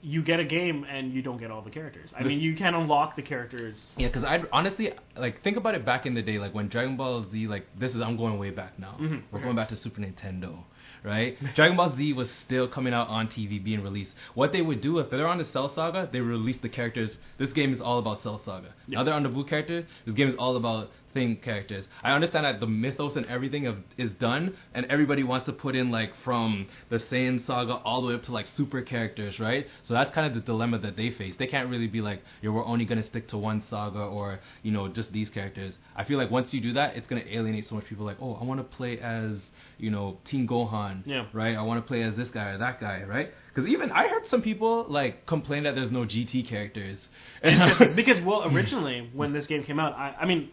you get a game and you don't get all the characters. I This- mean, you can unlock the characters. Yeah, because I honestly like think about it back in the day, like when Dragon Ball Z, like this is I'm going way back now. Mhm, We're okay. going back to Super Nintendo, right? Dragon Ball Z was still coming out on TV, being released. What they would do if they're on the Cell Saga, they release the characters. This game is all about Cell Saga. Yeah. Now they're on the Buu character. This game is all about Thing characters. I understand that the mythos and everything of, is done, and everybody wants to put in like from the Saiyan Saga all the way up to like super characters, right? So that's kind of the dilemma that they face. They can't really be like, "Yeah, we're only gonna stick to one saga or you know just these characters." I feel like once you do that, it's gonna alienate so much people. Like, oh, I want to play as you know Teen Gohan, Yeah. right? I want to play as this guy or that guy, right? Because even I heard some people like complain that there's no GT characters. Interesting. because well, originally when this game came out, I, I mean,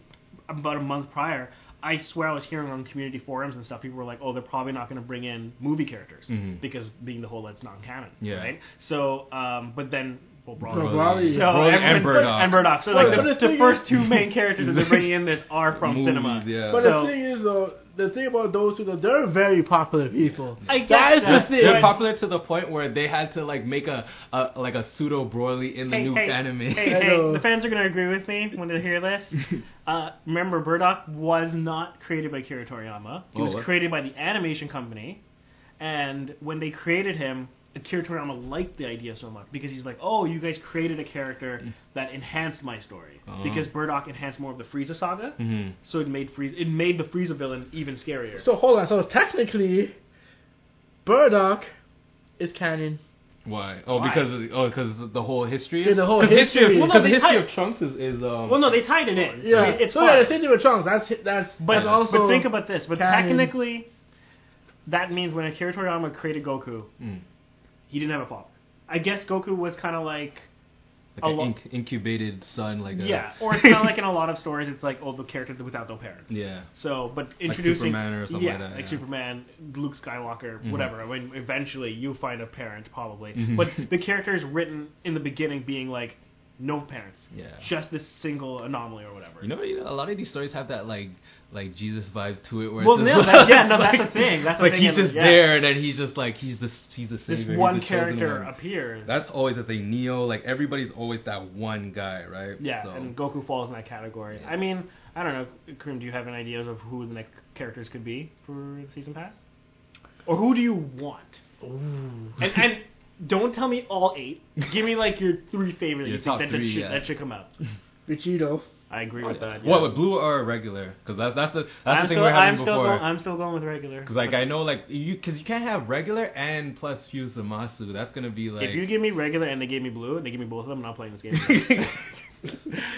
about a month prior, I swear I was hearing on community forums and stuff. People were like, "Oh, they're probably not going to bring in movie characters Mhm. because being the whole that's non-canon." Yeah. Right. So, um, but then. Well, Broly. No, Broly. So Broly everyone- and Bardock. and Bardock. So like but the, the the first is- two main characters that they're bringing in this are from Movies, cinema. yeah. But So- the thing is, though, the thing about those two, though, they're very popular people. I get That is that. the thing. They're popular to the point where they had to like make a, a like a pseudo Broly in the hey, new hey, anime. Hey, I hey, the fans are going to agree with me when they hear this. Uh, remember, Bardock was not created by Kira Toriyama. He Oh, was what? created by the animation company. And when they created him, Kira Toriyama liked the idea so much because he's like, oh, you guys created a character that enhanced my story. Oh. Because Bardock enhanced more of the Frieza saga. Mhm. So it made Frieza, it made the Frieza villain even scarier. So hold on. So technically, Bardock is canon. Why? Oh, Why? because of, oh, because the whole history. Yeah, Is, the whole 'cause history. Of, Well, no, because they the history tied- of Trunks is, is um. Well, no, they tied it in. Yeah, I mean, it's so fine. yeah, the same thing with Trunks. That's that's But, that's also. but think about this. But canon. technically, that means when Akira Toriyama created Goku, Mm. He didn't have a father. I guess Goku was kind of like like a an lo- inc- incubated son, like a, yeah, or it's kind of like in a lot of stories, it's like oh the character without no parents. yeah. So, but introducing Superman or something yeah, like that, like yeah. Superman, Luke Skywalker, Mhm. whatever. I mean, eventually you find a parent probably, Mhm. but the character is written in the beginning being like no parents, Yeah. just this single anomaly or whatever. You know, you know, a lot of these stories have that like like Jesus vibes to it. Where Well, it's no, that- yeah, no, that's like- the thing, that's the like thing he's just yeah. there, and then he's just like he's the he's the this savior. he's one character one. appears. That's always the thing. Neo, like everybody's always that one guy, right? yeah, So, and Goku falls in that category. Yeah. I mean, I don't know, Kareem, do you have any ideas of who the next characters could be for the season pass, or who do you want? And, and don't tell me all eight. Give me like your three favorite that Your you think top that, that, three, should, yeah. that should come out. Vegito. I agree with yeah. that. What, with blue or regular? Because that's that's the that's I'm the thing still, we're having I'm still, before. going, I'm still going with regular. Because like I know like you because you can't have regular and plus fuse Zamasu. That's gonna be like if you give me regular and they gave me blue and they give me both of them, I'm not playing this game.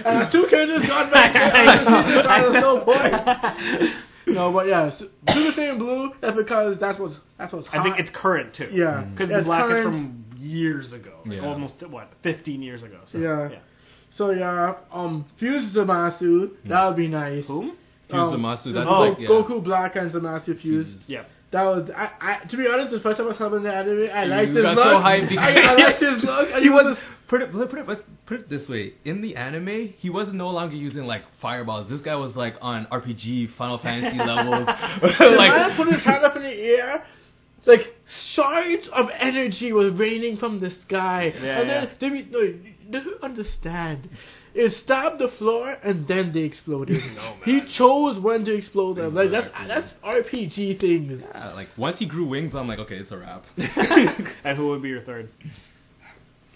And two characters gone back there. There's no point. No, but yeah, so, do the same blue. That's because that's what's that's what's hot. I think it's current too. yeah Because It's black is from years ago, like Yeah. almost what, 15 years ago. So, Yeah. So yeah, um, fuse Zamasu. That would be nice. Whom? fuse Um, Zamasu. That's Oh. like yeah. Goku Black and Zamasu fuse. Fuse. Yeah. That was I, I. To be honest, the first time I saw him in the anime, I You liked his got look. so hyped I, I liked his look. And he was put it, put it put it this way in the anime he was no longer using like fireballs this guy was like on rpg final fantasy levels The man put his hand up in the air. It's like shards of energy was raining from the sky, Yeah, and then yeah. they, no, you don't understand. It stabbed the floor and then they exploded. he chose when to explode them. Like that's Exactly. that's RPG things. yeah, like once he grew wings i'm like okay it's a wrap and who would be your third?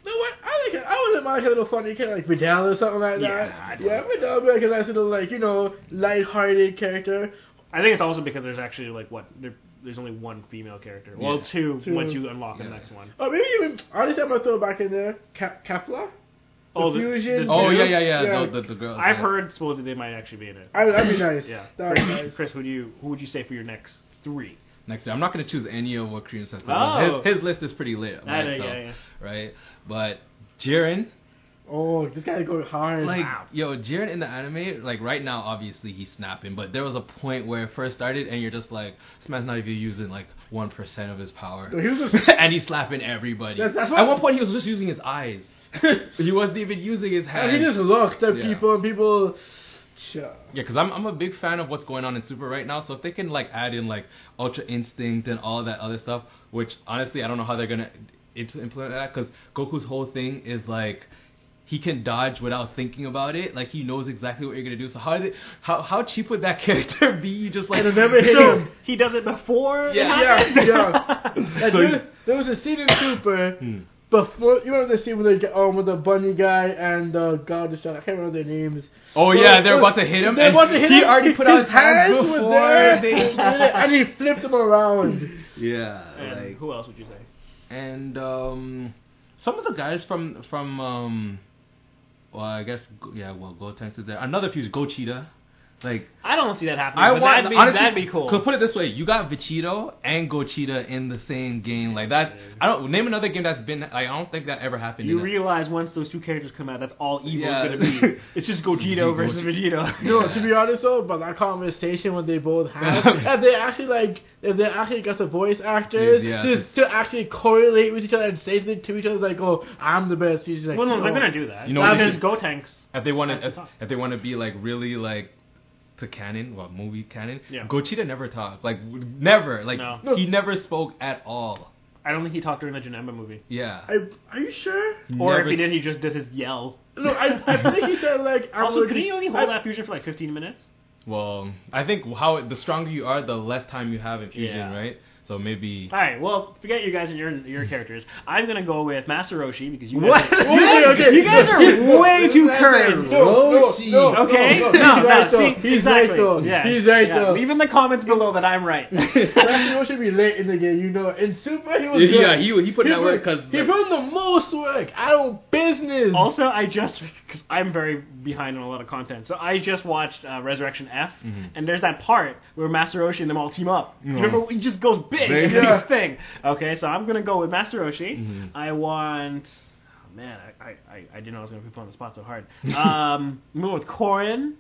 No, what? I like it. I wouldn't mind a little funny kind of like Videl or something like Yeah, that. I'd yeah, love Videl would be like a nice little like you know light-hearted character. I think it's also because there's actually like what there, there's only one female character. Well, Yeah. two, Two. once you unlock the next one. Or maybe even honestly, I'm gonna throw it back in there. Ka- Kefla. Oh, The the- fusion. the- oh Yeah. yeah yeah yeah, Yeah. The, the, the girl I've yeah. heard supposedly they might actually be in it. I, that'd be nice. Yeah. That would be Chris, nice. Chris, who do you who would you say for your next three? Next year i'm not gonna choose any of what Kareem says Oh. his, his list is pretty lit right, yeah, so, yeah, yeah. right but Jiren Oh, this guy go hard. like Wow. yo Jiren in the anime like right now obviously he's snapping but there was a point where it first started and you're just like this man's not even using like 1% of his power he was just- and he's slapping everybody That's- that's at one point he was just using his eyes he wasn't even using his hands and he just looked at Yeah. people and people. Sure. yeah because I'm, I'm a big fan of what's going on in super right now so if they can like add in like ultra instinct and all that other stuff which honestly i don't know how they're gonna implement that because goku's whole thing is like he can dodge without thinking about it. Like he knows exactly what you're gonna do. So how is it? How how cheap would that character be? You just like And never hit So him. he does it before. it Yeah. Yeah, yeah. So there, there was a scene in Super Hmm. Before. You remember the scene where they get on with the bunny guy and the god destroyer? I can't remember their names. Oh Well, yeah, they're about to hit him. They're about to hit he him. already put out his hands were before there, they. and he flipped them around. yeah, And like who else would you say? and um, some of the guys from from um, well, I guess yeah, well, Gotenks is there. Another few is Go Gogeta. Like I don't see that happening. I but want that'd be, honestly, that'd be cool. Could put it this way: you got Vegito and Gogeta in the same game. Like that. I don't name another game that's been. Like, I don't think that ever happened. You in a- realize once those two characters come out, that's all evil Yeah. gonna be. It's just Gogeta versus Vegeta. No, to be honest though, but that conversation when they both have, if they actually like, if they actually got the voice actors Yeah, to, yeah. to actually correlate with each other and say something to each other, like, oh, I'm the best. He's like, Well, no, they're "Oh." gonna do that. You know You what know, they because Gotenks. If they want to, to if, if they want to be like really like to canon, well, movie canon, Yeah. Gogeta never talked. Like never. Like No. No. he never spoke at all. I don't think he talked during the Janemba movie. Yeah. I, are you sure? Or never if he s- did, he just did his yell. No, I, I think he said like. I'm Also, gonna could he only hold I- that fusion for like 15 minutes? Well, I think how the stronger you are, the less time you have in fusion, Yeah. right? So maybe. All right, well, forget you guys and your your characters. I'm gonna go with Master Roshi because you What? guys, Okay, okay. you guys are way too Master current. Roshi. No, no, Okay, no, no, no, he's no, right though. see, He's exactly. right though. Yeah, He's right yeah. though. Leave in the comments below that I'm right. Master should be late in the game, you know. In Super, he was good. Yeah, he- he put in that work 'cause, he like- put in the most work. I don't business. Also, I just because I'm very behind on a lot of content, so I just watched uh, Resurrection F, Mhm. and there's that part where Master Roshi and them all team up. You Mhm. remember? He just goes big Big. Yeah. thing. Okay, so I'm gonna go with Master Roshi. Mhm. I want. oh, man, I, I, I, didn't know I was gonna put on the spot so hard. Um, I'm going with Korin,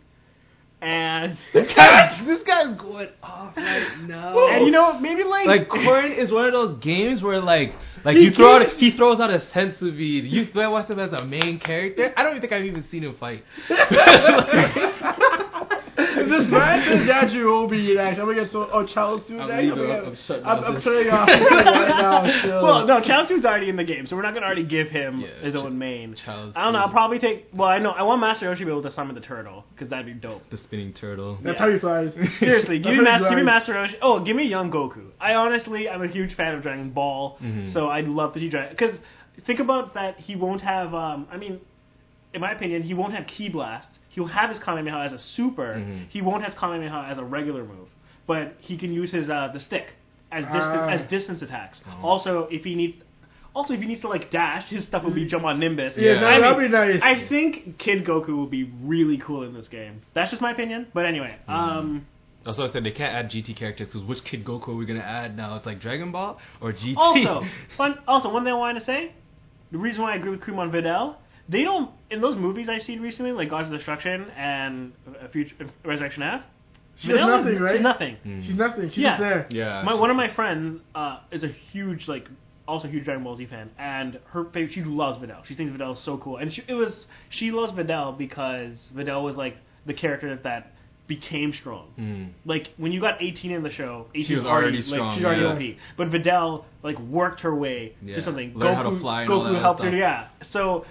and This guy, this guy's going off right now. and you know maybe like like Korin is one of those games where like like you throw out he throws out a senzu bean. You throw watch him as a main character. I don't even think I've even seen him fight. If this man says Yajirobe next, I'm gonna get so oh Chaozu I'm next. I'm, I'm shutting I'm, off I'm this. shutting off right now. Well, no, Chaozu's already in the game, so we're not gonna already give him Yeah, his Ch- own main. Chaozu. I don't know. I'll probably take. Well, I know. I want Master Roshi to be able to summon the turtle because that'd be dope. the spinning turtle. That's yeah. how he flies. Seriously, give me, That's Mas- give me. Master Roshi. Oh, give me Young Goku. I honestly, I'm a huge fan of Dragon Ball, Mhm. so I'd love to see Dragon. Because think about that, he won't have. Um, I mean, in my opinion, he won't have Ki Blast. He'll have his Kamehameha as a super. Mhm. He won't have his Kamehameha as a regular move, but he can use his uh, the stick as distan- Ah. as distance attacks. Oh. Also, if he needs. Also, if he needs to like dash, his stuff will be jump on Nimbus. Yeah, Yeah. I that'd mean, be nice. I think Kid Goku will be really cool in this game. That's just my opinion. But anyway, um, That's why I said they can't add GT characters because which Kid Goku are we gonna add now? It's like Dragon Ball or GT. also, fun. Also, one thing I wanted to say: the reason why I agree with Kumon Videl, they don't in those movies I've seen recently, like Gods of Destruction and uh, Future Resurrection F. She does nothing, right? She's nothing. Mm. She's nothing. She's Yeah. just there. yeah. My one of my friends uh, is a huge like also a huge Dragon Ball Z fan, and her favorite she loves Videl. She thinks Videl is so cool, and she, it was she loves Videl because Videl was like the character that became strong. Mm. Like when you got 18 in the show, 18 She was is already like, she's already yeah. OP. But Videl like worked her way Yeah. to something. Learned Goku, how to fly and all Goku that helped her. Yeah. So,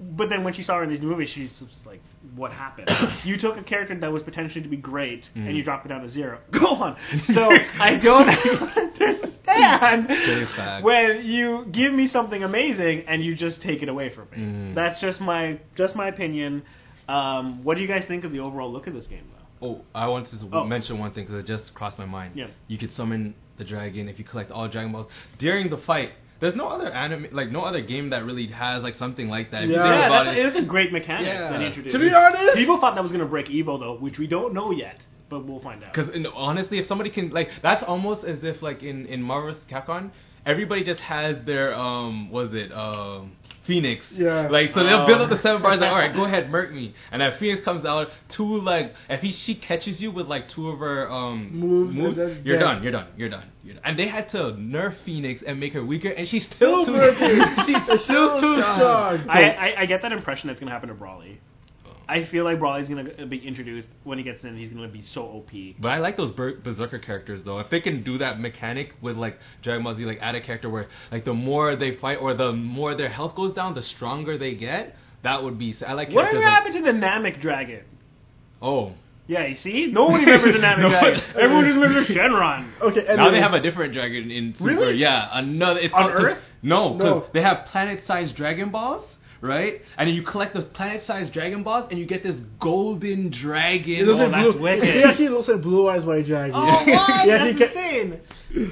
but then when she saw her in these movies, she's just like, "What happened? you took a character that was potentially to be great, Mm. and you dropped it down to zero. Go on." So I don't understand when you give me something amazing and you just take it away from me. Mm. That's just my just my opinion. Um, what do you guys think of the overall look of this game, though? Oh, I wanted to Oh. mention one thing because it just crossed my mind. Yeah. You could summon the dragon if you collect all Dragon Balls during the fight. There's no other anime, like no other game that really has like something like that. If Yeah. Yeah, it, it is a great mechanic Yeah. that introduced. To be honest, People thought that was going to break Evo though, which we don't know yet, but we'll find out. Because honestly, if somebody can like, that's almost as if like in in Marvel's Capcom, everybody just has their um, was it um, Phoenix? Yeah. Like so they'll build up the seven bars. Like, all right, go ahead, murk me. And if Phoenix comes out, two like if he she catches you with like two of her um Moves, moves, then you're dead. done. You're done. You're done. You're done. And they had to nerf Phoenix and make her weaker, and she's still Still too. working. she's still too strong. strong. I, I, I get that impression that's going to happen to Broly. I feel like Broly's going to be introduced when he gets in. He's going to be so OP. But I like those ber- berserker characters though. If they can do that mechanic with like Dragon Ball Z, like add a character where like the more they fight or the more their health goes down, the stronger they get. That would be. I like Whatever characters like happened to the Namek Dragon? oh. Yeah, you see, nobody remembers the Namek No. Dragon. Everyone just remembers Shenron. Okay, anyway. Now they have a different dragon in Super. Really? Yeah, another. It's On called- Earth? No, because No. they have planet-sized Dragon Balls. Right, and then you collect the planet-sized Dragon Balls, and you get this golden It dragon. looks Oh, like that's blue. wicked. He actually looks like Blue Eyes White Dragon. Oh, what? Yeah, he that's ca- insane.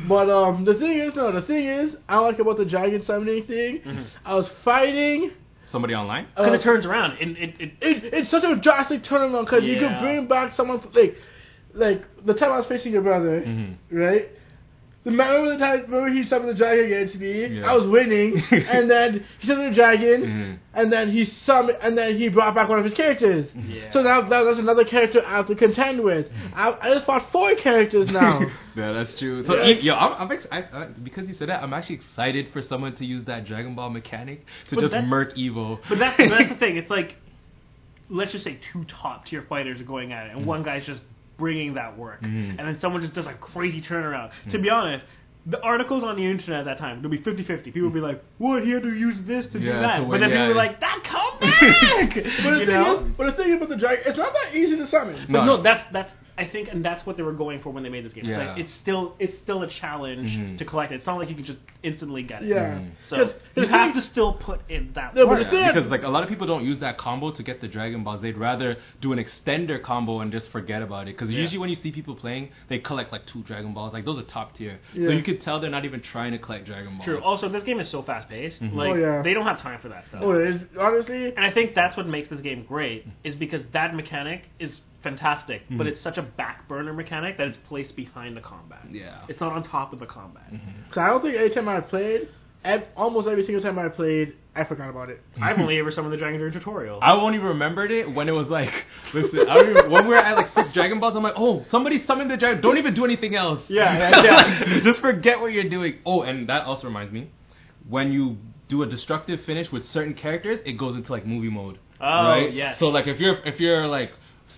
But um, the thing is, no, the thing is, I like about the dragon summoning thing. I was fighting. Somebody online. Because uh, it turns around. It, it, it, it, it's such a drastic turnaround because you Yeah. could bring back someone like, like the time I was facing your brother, Mm-hmm. right? The man remember the time remember he summoned the dragon against me. Yeah. I was winning, and then he summoned the dragon, Mhm. and then he summoned, and then he brought back one of his characters. Yeah. So now, now there's another character I have to contend with. I, I just fought four characters now. yeah, that's true. So, Yeah. e- yo, I'm, I'm ex- I, I, because you said that, I'm actually excited for someone to use that Dragon Ball mechanic to But just that's- murk Evo. But that's that's the thing. It's like, let's just say two top tier fighters are going at it, Mm-hmm. and one guy's just bringing that work, Mhm. and then someone just does a crazy turnaround. To be honest. The articles on the internet at that time, there'll be 50-50. People will be like, what, he had to use this to do that. but then people yeah. will be like, that back. but the You thing know? is, but the thing about the dragon, it's not that easy to summon. No. But no, that's that's I think, and that's what they were going for when they made this game. It's, like, it's still it's still a challenge Mhm. to collect it. It's not like you can just instantly get it. Yeah. Mhm. So 'Cause you have thing- to still put in that No, but work. the Yeah, because like a lot of people don't use that combo to get the Dragon Balls. They'd rather do an extender combo and just forget about it. Because Yeah. usually when you see people playing, they collect like two Dragon Balls. Like those are top tier. Yeah. So you could tell they're not even trying to collect Dragon Balls. True. Also, this game is so fast paced. Mhm. Like Oh, yeah. they don't have time for that stuff. Oh, it's, honestly, And I think that's what makes this game great, is because that mechanic is fantastic, but Mhm. it's such a back burner mechanic that it's placed behind the combat. Yeah. It's not on top of the combat. Mhm. 'cause I don't think any time I played, ev- almost every single time I played, I forgot about it. I've only ever summoned the dragon during tutorial. I only remembered it when it was like, listen, I don't even, when we were at like six Dragon Balls, I'm like, oh, somebody summoned the Dragon. Don't even do anything else. Yeah, yeah, yeah. Like, just forget what you're doing. Oh, and that also reminds me, when you do a destructive finish with certain characters, it goes into like movie mode. Oh, right? yes. So like if you're if you're like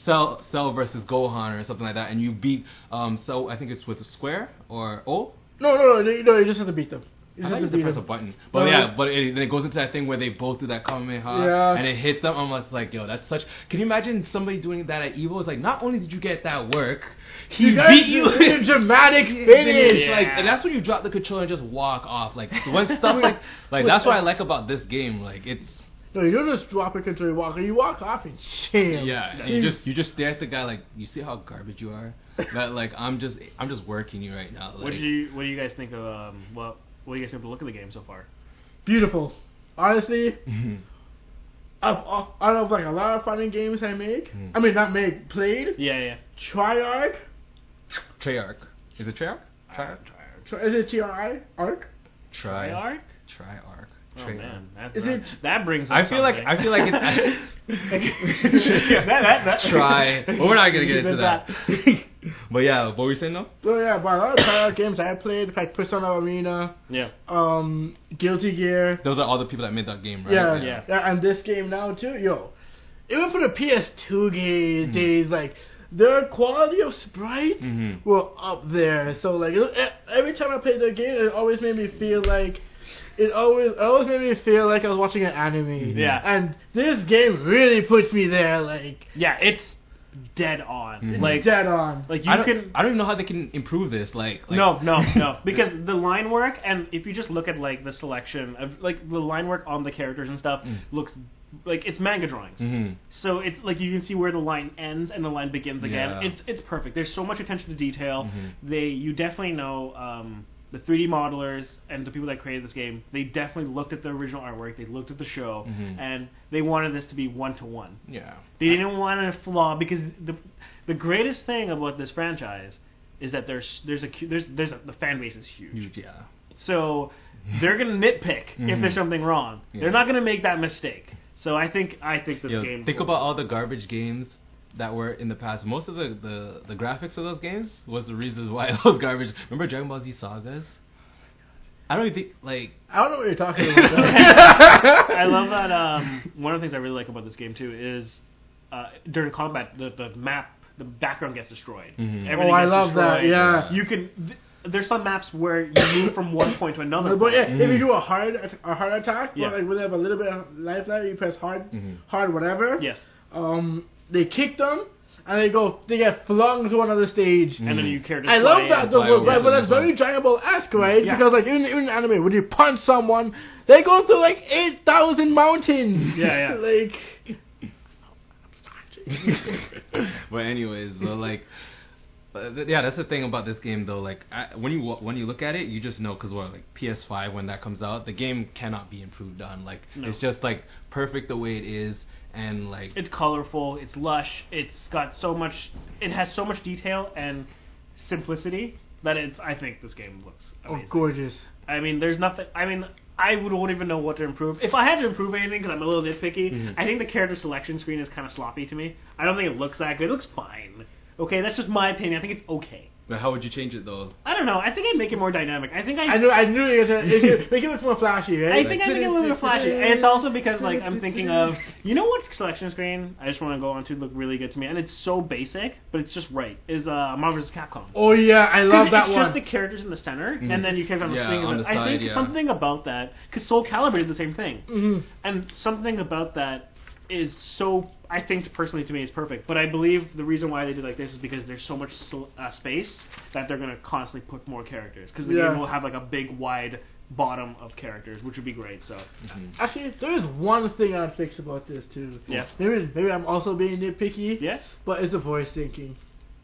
Cell Cell versus Gohan or something like that, and you beat um so I think it's with a Square or O. No, no, no, no, no, you just have to beat them. You I just have to have beat to press a button. But No. yeah, but it, then it goes into that thing where they both do that Kamehameha Yeah. and it hits them. I'm just like, yo, that's such. Can you imagine somebody doing that at Evo? It's like, not only did you get that work, he You beat you. in a dramatic finish. finish. Like, and that's when you drop the controller and just walk off. Like, when stuff like, like that's what I like about this game. Like, it's No, you don't just drop it until you walk. You walk off and shame. yeah, and you just you just stare at the guy like, you see how garbage you are. That like I'm just I'm just working you right now. Like, what do you What do you guys think of? Um, well, what do you guys think of the look of the game so far? beautiful. Honestly, of all- out of like a lot of fighting games I make, Hmm. I mean not make, played, Yeah, yeah. Triarch. Treyarch. Is it Treyarch? Treyarch. Tri- is it T R I Arc? Try. Triarch? Triarch. Oh Treyarch. man, that, Is that, it- that brings. Up I feel like. I feel like it's that, that, that, try. Well, we're not gonna get into that. but yeah, what were you saying though? So yeah, but a lot of Triarch games I played, like Persona Arena, Yeah. um, Guilty Gear. Those are all the people that made that game, right? Yeah, Yeah. yeah, and this game now too, yo. Even for the PS2 ga- Mhm. days, like their quality of sprites Mhm. were up there. So like e- every time I played the game, it always made me feel like it always it always made me feel like I was watching an anime. Yeah. And this game really puts me there, like Yeah, it's dead on. Mhm. Like, dead on. like you I don't, can. I don't even know how they can improve this. Like, like no, no, no. Because the line work, and if you just look at like the selection of like the line work on the characters and stuff, Mm. looks like it's manga drawings. hmm So it's like you can see where the line ends and the line begins again. Yeah. It's it's perfect. There's so much attention to detail. Mhm. They you definitely know um, the 3D modelers and the people that created this game. They definitely looked at the original artwork. They looked at the show, Mhm. and they wanted this to be one to one. Yeah. They didn't want a flaw because the the greatest thing about this franchise is that there's there's a there's there's a, the fan base is huge. Huge. Yeah. So they're gonna nitpick if Mhm. there's something wrong. Yeah. They're not gonna make that mistake. So I think I think this Yo, game. think about all the garbage games that were in the past. Most of the, the, the graphics of those games was the reasons why those garbage. Remember Dragon Ball Z Sagas? I don't even think like I don't know what you're talking about. I love that. Um, one of the things I really like about this game too is uh, during combat, the, the map, the background gets destroyed. Mhm. Everything Oh, I gets love that, yeah. You can. Th- there's some maps where you move from one point to another. but yeah, point. if you do a hard a hard attack, Yeah. like when they have a little bit of life left, you press hard, Mhm. hard whatever. Yes, Um, they kick them and they go, they get flung to another stage. Mhm. and then you care to. I love that though, but, but, but that's very Dragon Ball esque, right? Yeah. Because like even even in anime, when you punch someone, they go through like eight thousand mountains. Yeah, yeah. like but anyways, though, like, yeah, that's the thing about this game, though. Like, I, when you when you look at it, you just know because what like PS5 when that comes out, the game cannot be improved on. Like, No. it's just like perfect the way it is, and like, It's colorful. It's lush. It's got so much. It has so much detail and simplicity that it's. I think this game looks oh gorgeous. I mean, there's nothing. I mean, I would won't even know what to improve. If I had to improve anything, because I'm a little nitpicky, Mhm. I think the character selection screen is kind of sloppy to me. I don't think it looks that good. It looks fine. Okay, that's just my opinion. I think it's okay. But how would you change it though? I don't know. I think I'd make it more dynamic. I think I. I knew, I knew it was gonna make it, make it look more flashy, right? I think I make it a little bit flashy, and it's also because like I'm thinking of you know what selection screen I just want to go on to look really good to me, and it's so basic, but it's just right. Is uh, Marvel vs. Capcom. Oh yeah, I love that it's one. It's just the characters in the center, Mhm. and then you can have Yeah, a thing. on about- the I think yeah. something about that, because Soul Calibur did the same thing, Mhm. and something about that is so. I think personally to me is perfect, but I believe the reason why they did like this is because there's so much sl- uh, space that they're gonna constantly put more characters because the Yeah. game will have like a big wide bottom of characters, which would be great. So Actually, there is one thing I'd fix about this too. Yeah. Maybe maybe I'm also being nitpicky. Yes. But it's the voice syncing.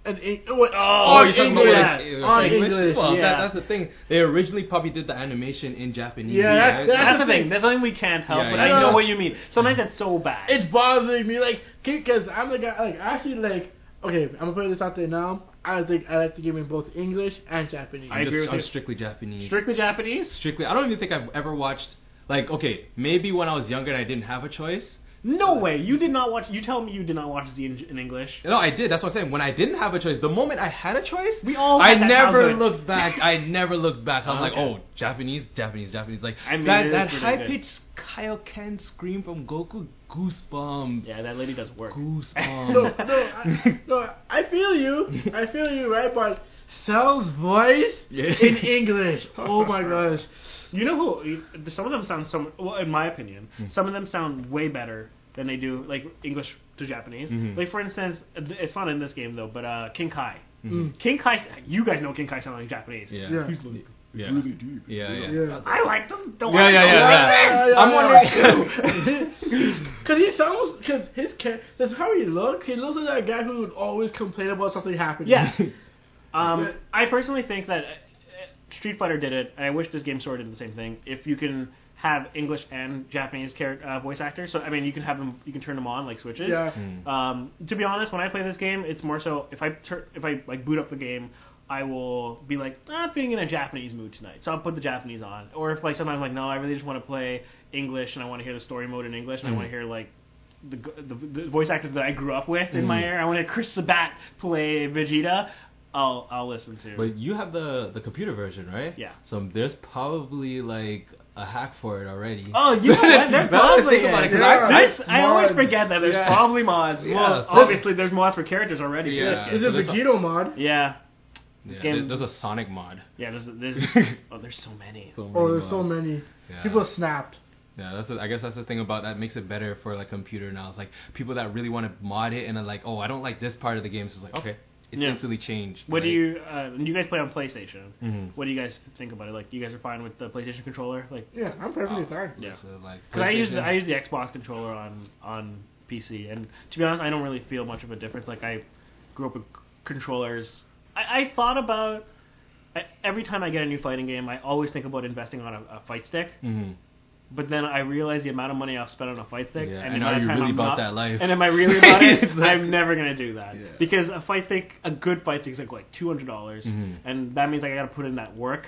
And in, what, Oh, on you're talking English, about like, uh, on English. Well, yeah. that, that's the thing. They originally probably did the animation in Japanese. Yeah, right? that's- that's the the thing. thing. That's something we can't help, Yeah, but yeah. I know what you mean. Sometimes it's so bad. It's bothering me, like, because I'm the guy, like, actually, like, okay, I'm gonna put this out there now. I think I like the game in both English and Japanese. I I'm, agree just, with I'm you. strictly Japanese. Strictly Japanese. strictly. I don't even think I've ever watched. Like, okay, maybe when I was younger and I didn't have a choice. No way. You did not watch. You tell me you did not watch Z in, in English. No, I did. That's what I'm saying. When I didn't have a choice, the moment I had a choice, We all I never childhood. looked back. I never looked back. I'm like, Okay. oh, Japanese, Japanese, Japanese. Like I mean, that that high pitched Kaioken scream from Goku, goosebumps. Yeah, that lady does work. Goosebumps. no, no, I, no, I feel you. I feel you, right? But Cell's voice Yeah. in English. Oh my gosh. You know who? Some of them sound some. Well, in my opinion, Hmm. some of them sound way better than they do like English to Japanese. Mhm. Like for instance, it's not in this game though, but uh, King Kai. Mhm. King Kai. You guys know King Kai sounds like Japanese. Yeah. Yeah. He's like, Yeah. really deep. Yeah, yeah. Yeah. I like them. Don't Yeah, yeah, yeah, yeah, I'm wondering- Because he sounds, because his character, that's how he looks. He looks like that guy who would always complain about something happening. Yeah. Um, I personally think that uh, Street Fighter did it. and I wish this game sort of did the same thing. If you can have English and Japanese char- uh, voice actors, so I mean, you can have them, you can turn them on like switches. Yeah. Mm. Um, to be honest, when I play this game, it's more so if I tur- if I like boot up the game, I will be like, I'm being in a Japanese mood tonight, so I'll put the Japanese on. Or if like sometimes like, no, I really just want to play English and I want to hear the story mode in English and I Mm. want to hear like the, the the voice actors that I grew up with in my Mm. era. I want to hear Chris Sabat play Vegeta. I'll I'll listen to. But you have the the computer version, right? Yeah. So there's probably like a hack for it already. Oh, you know what? There's Now that I probably think about it, is. 'cause I- I, s- I always forget that there's Yeah. probably mods. Yeah, well, so- obviously there's mods for characters already. Yeah. Is so it there's a- Vegito mod? Yeah. Yeah, game- there's a Sonic mod. Yeah, there's there's oh there's so many. So many Oh, many there's so many. Yeah. People snapped. Yeah, that's the, I guess that's the thing about that makes it better for like computer now. It's like people that really want to mod it and are like, oh, I don't like this part of the game. So it's like, okay, it's Yeah. instantly changed. What do you uh, you guys play on PlayStation? Mhm. What do you guys think about it? Like you guys are fine with the PlayStation controller? Like Yeah, I'm perfectly Oh, fine. Yeah. so, like, cuz I use the, I use the Xbox controller on on PC and to be honest, I don't really feel much of a difference. Like I grew up with controllers. I, I thought about I, every time I get a new fighting game, I always think about investing on a, a fight stick. Mhm. But then I realize the amount of money I'll spend on a fight stick, Yeah, and, and are you really I'm about not- that life? And am I really about it? I'm never gonna do that Yeah. because a fight stick, a good fight stick, is like like two hundred dollars, Mhm. and that means like, I gotta put in that work.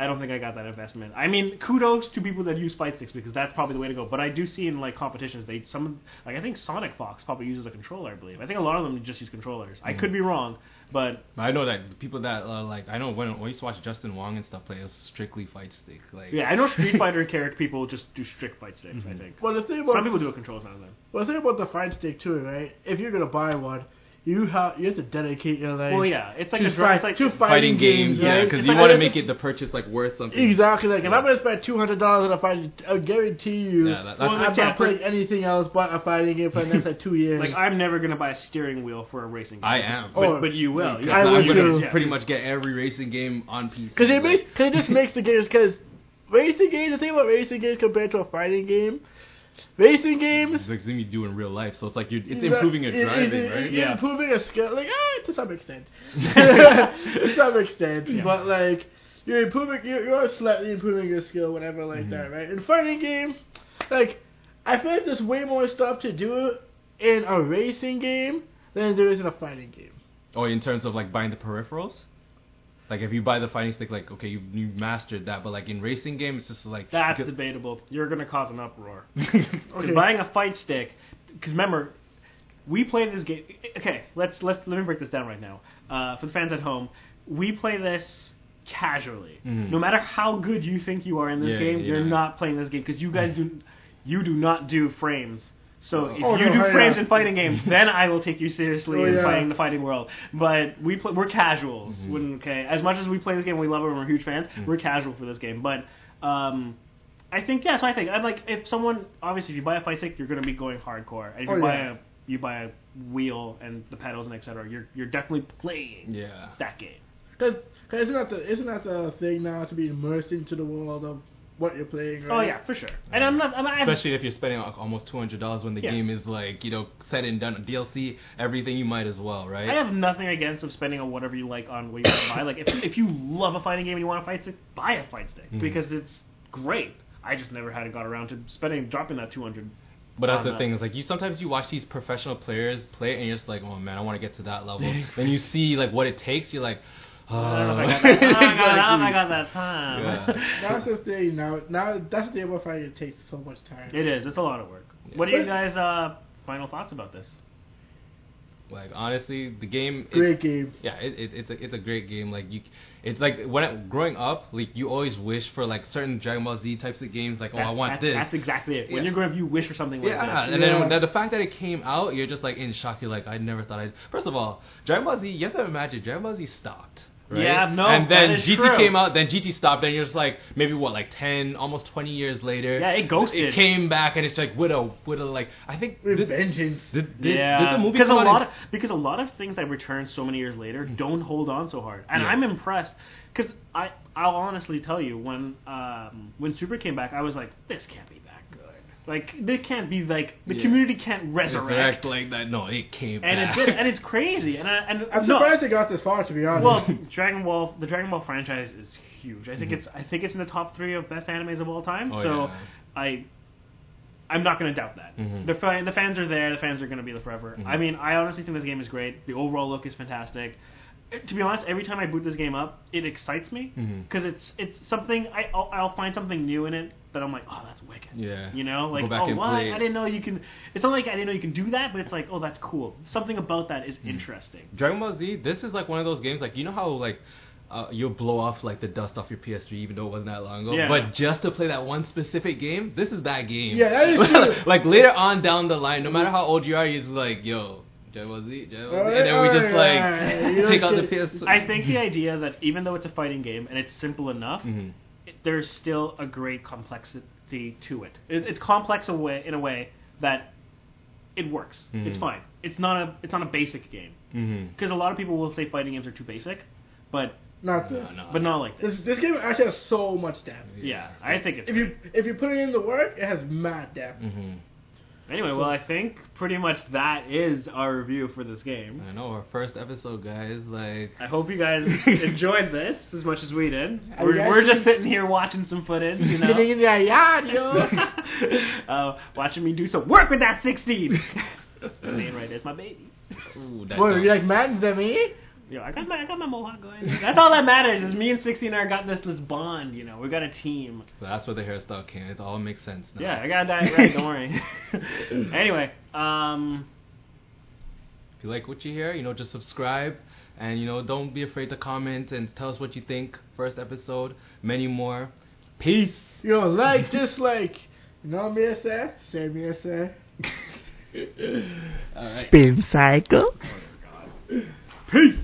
I don't think I got that investment. I mean, kudos to people that use fight sticks because that's probably the way to go. But I do see in like competitions, they some like I think Sonic Fox probably uses a controller. I believe. I think a lot of them just use controllers. I Mhm. could be wrong, but I know that people that uh, like I know when, when I used to watch Justin Wong and stuff play, it was strictly fight stick. Like yeah, I know Street Fighter character people just do strict fight sticks. I Mhm. think Well, the thing about some people do a control some of them. well, the thing about the fight stick too, right? If you're gonna buy one, you have you have to dedicate your life. Well, yeah, it's like to a dra- fight, it's like to fighting fighting games, yeah, because It's you like- want to make it the purchase like worth something. Exactly. Like if I'm gonna spend two hundred dollars on a fight, I guarantee you, Yeah, that- I'm that's- not yeah, playing anything else but a fighting game for the next like two years. Like I'm never gonna buy a steering wheel for a racing game. I am. Oh, but, Oh, but you will. Because You I I'm gonna too. Pretty much get every racing game on PC. Because it makes, cause it just makes the games. Because racing games, the thing about racing games compared to a fighting game, racing games. It's like something you do in real life, so it's like you're, it's improving your it- it- driving, it- right? Yeah. improving a skill, like ah, to some extent. to some extent, Yeah. but like you're improving, you're, you're slightly improving your skill, whatever, like Mhm. that, right? In fighting game, like I feel like there's way more stuff to do in a racing game than there is in a fighting game. Or in terms of like buying the peripherals. Like if you buy the fighting stick, like okay, you you mastered that, but like in racing games, it's just like That's because- debatable. You're gonna cause an uproar. Okay. Buying a fight stick, because remember, we play this game. Okay, let's let's let me break this down right now. Uh, for the fans at home, we play this casually. Mhm. No matter how good you think you are in this Yeah, game, you're not playing this game because you guys do you do not do frames. So if Oh, you no, do yeah. frames in fighting games, then I will take you seriously Oh, in yeah. fighting the fighting world. But we play, we're casuals. Mhm. When, okay, as much as we play this game, we love it, and we're huge fans. Mm-hmm. We're casual for this game, but. Um, I think yeah, so I think I'm like if someone obviously if you buy a fight stick, you're gonna be going hardcore. And if you Oh, buy yeah. a you buy a wheel and the pedals and etc. You're you're definitely playing Yeah. that game. Because isn't that the isn't that the thing now to be immersed into the world of what you're playing? Right? Oh yeah, for sure. And I'm not. I'm, I'm, Especially if you're spending like almost two hundred dollars when the Yeah. game is like you know said and done DLC, everything you might as well, right? I have nothing against of spending on whatever you like on what you want to buy. Like if if you love a fighting game and you want a fight stick, buy a fight stick Mhm. because it's great. I just never had got around to spending dropping that two hundred. But that's the that. thing is like you sometimes you watch these professional players play and you're just like, oh man, I want to get to that level. then you see like what it takes. You're like, oh. I don't know if I got that. I don't know if I Exactly. got that time. Yeah. That's the thing now. Now that's the thing about fighting. It takes so much time. it is. It's a lot of work. What are you guys' uh, final thoughts about this? Like honestly, the game. it- Great game. Yeah, it, it, it's a it's a great game. Like you, it's like when I, growing up, like you always wish for like certain Dragon Ball Z types of games. Like, oh, I want that- this. That's exactly it. When Yeah. you're growing up, you wish for something like Yeah, this. and Yeah. then the, the fact that it came out, you're just like in shock. You're like, I never thought I'd. First of all, Dragon Ball Z, you have to imagine Dragon Ball Z stopped. Right? Yeah, no, And then that is GT true. came out, then GT stopped, and you're just like maybe what, like ten, almost twenty years later. Yeah, it ghosted. It came back, and it's like with a with a like I think With did, vengeance. did, did, yeah, did the movie because a come out lot in- of because a lot of things that return so many years later don't hold on so hard, and Yeah. I'm impressed because I I'll honestly tell you when um when Super came back, I was like, this can't be that good. Like this can't be like the Yeah. community can't resurrect, resurrect like that. No, it came and back. it did, and it's crazy, and I, and I'm no, surprised they got this far. To be honest. well, Dragon Ball, the Dragon Ball franchise is huge. I think Mhm. it's I think it's in the top three of best animes of all time. Oh, so yeah. I I'm not going to doubt that. Mhm. The fa- the fans are there. The fans are going to be there forever. Mhm. I mean, I honestly think this game is great. The overall look is fantastic. To be honest, every time I boot this game up, it excites me because it's it's something I I'll, I'll find something new in it that I'm like, oh, that's wicked. Yeah. You know, like oh, what? I didn't know you can. It's not like I didn't know you can do that, but it's like, oh, that's cool. Something about that is Mm-hmm. interesting. Dragon Ball Z, this is like one of those games like you know how like uh, you'll blow off like the dust off your PS3 even though it wasn't that long ago. Yeah. But just to play that one specific game, this is that game. Yeah, that is true. like later on down the line, no matter how old you are, you're just like, yo, Dragon Ball Z, Dragon Ball Z, and then we just like take out the get- PS. I think the idea that even though it's a fighting game and it's simple enough, Mhm. It, there's still a great complexity to it. it it's complex a way, in a way that it works. It's Mhm. fine. It's not a it's not a basic game Mhm. because a lot of people will say fighting games are too basic, but not this. no. but not like this. This this game actually has so much depth. Yeah, I think it's If you if you put it in the work, it has mad depth. Mhm. Anyway, well, I think pretty much that is our review for this game. I know our first episode, guys. Like, I hope you guys enjoyed this as much as we did. We're, you we're just sitting here watching some footage, you know. Getting in the yard, yo. uh, watching me do some work with that 16. That's my name right there. It's my baby. ooh, that Boy, dog. you like man's them, eh? Yo, I got my I got my mohawk going. That's all that matters. Is me and 16 are got this this bond. You know, we got a team. So that's where the hairstyle came. It all makes sense now. Yeah, I got that right. Don't worry. anyway, um, If you like what you hear, you know, just subscribe and you know, don't be afraid to comment and tell us what you think. First episode, many more. Peace. You know, like, dislike. You know what me I say? Say me I say. All right. Spin cycle. peace.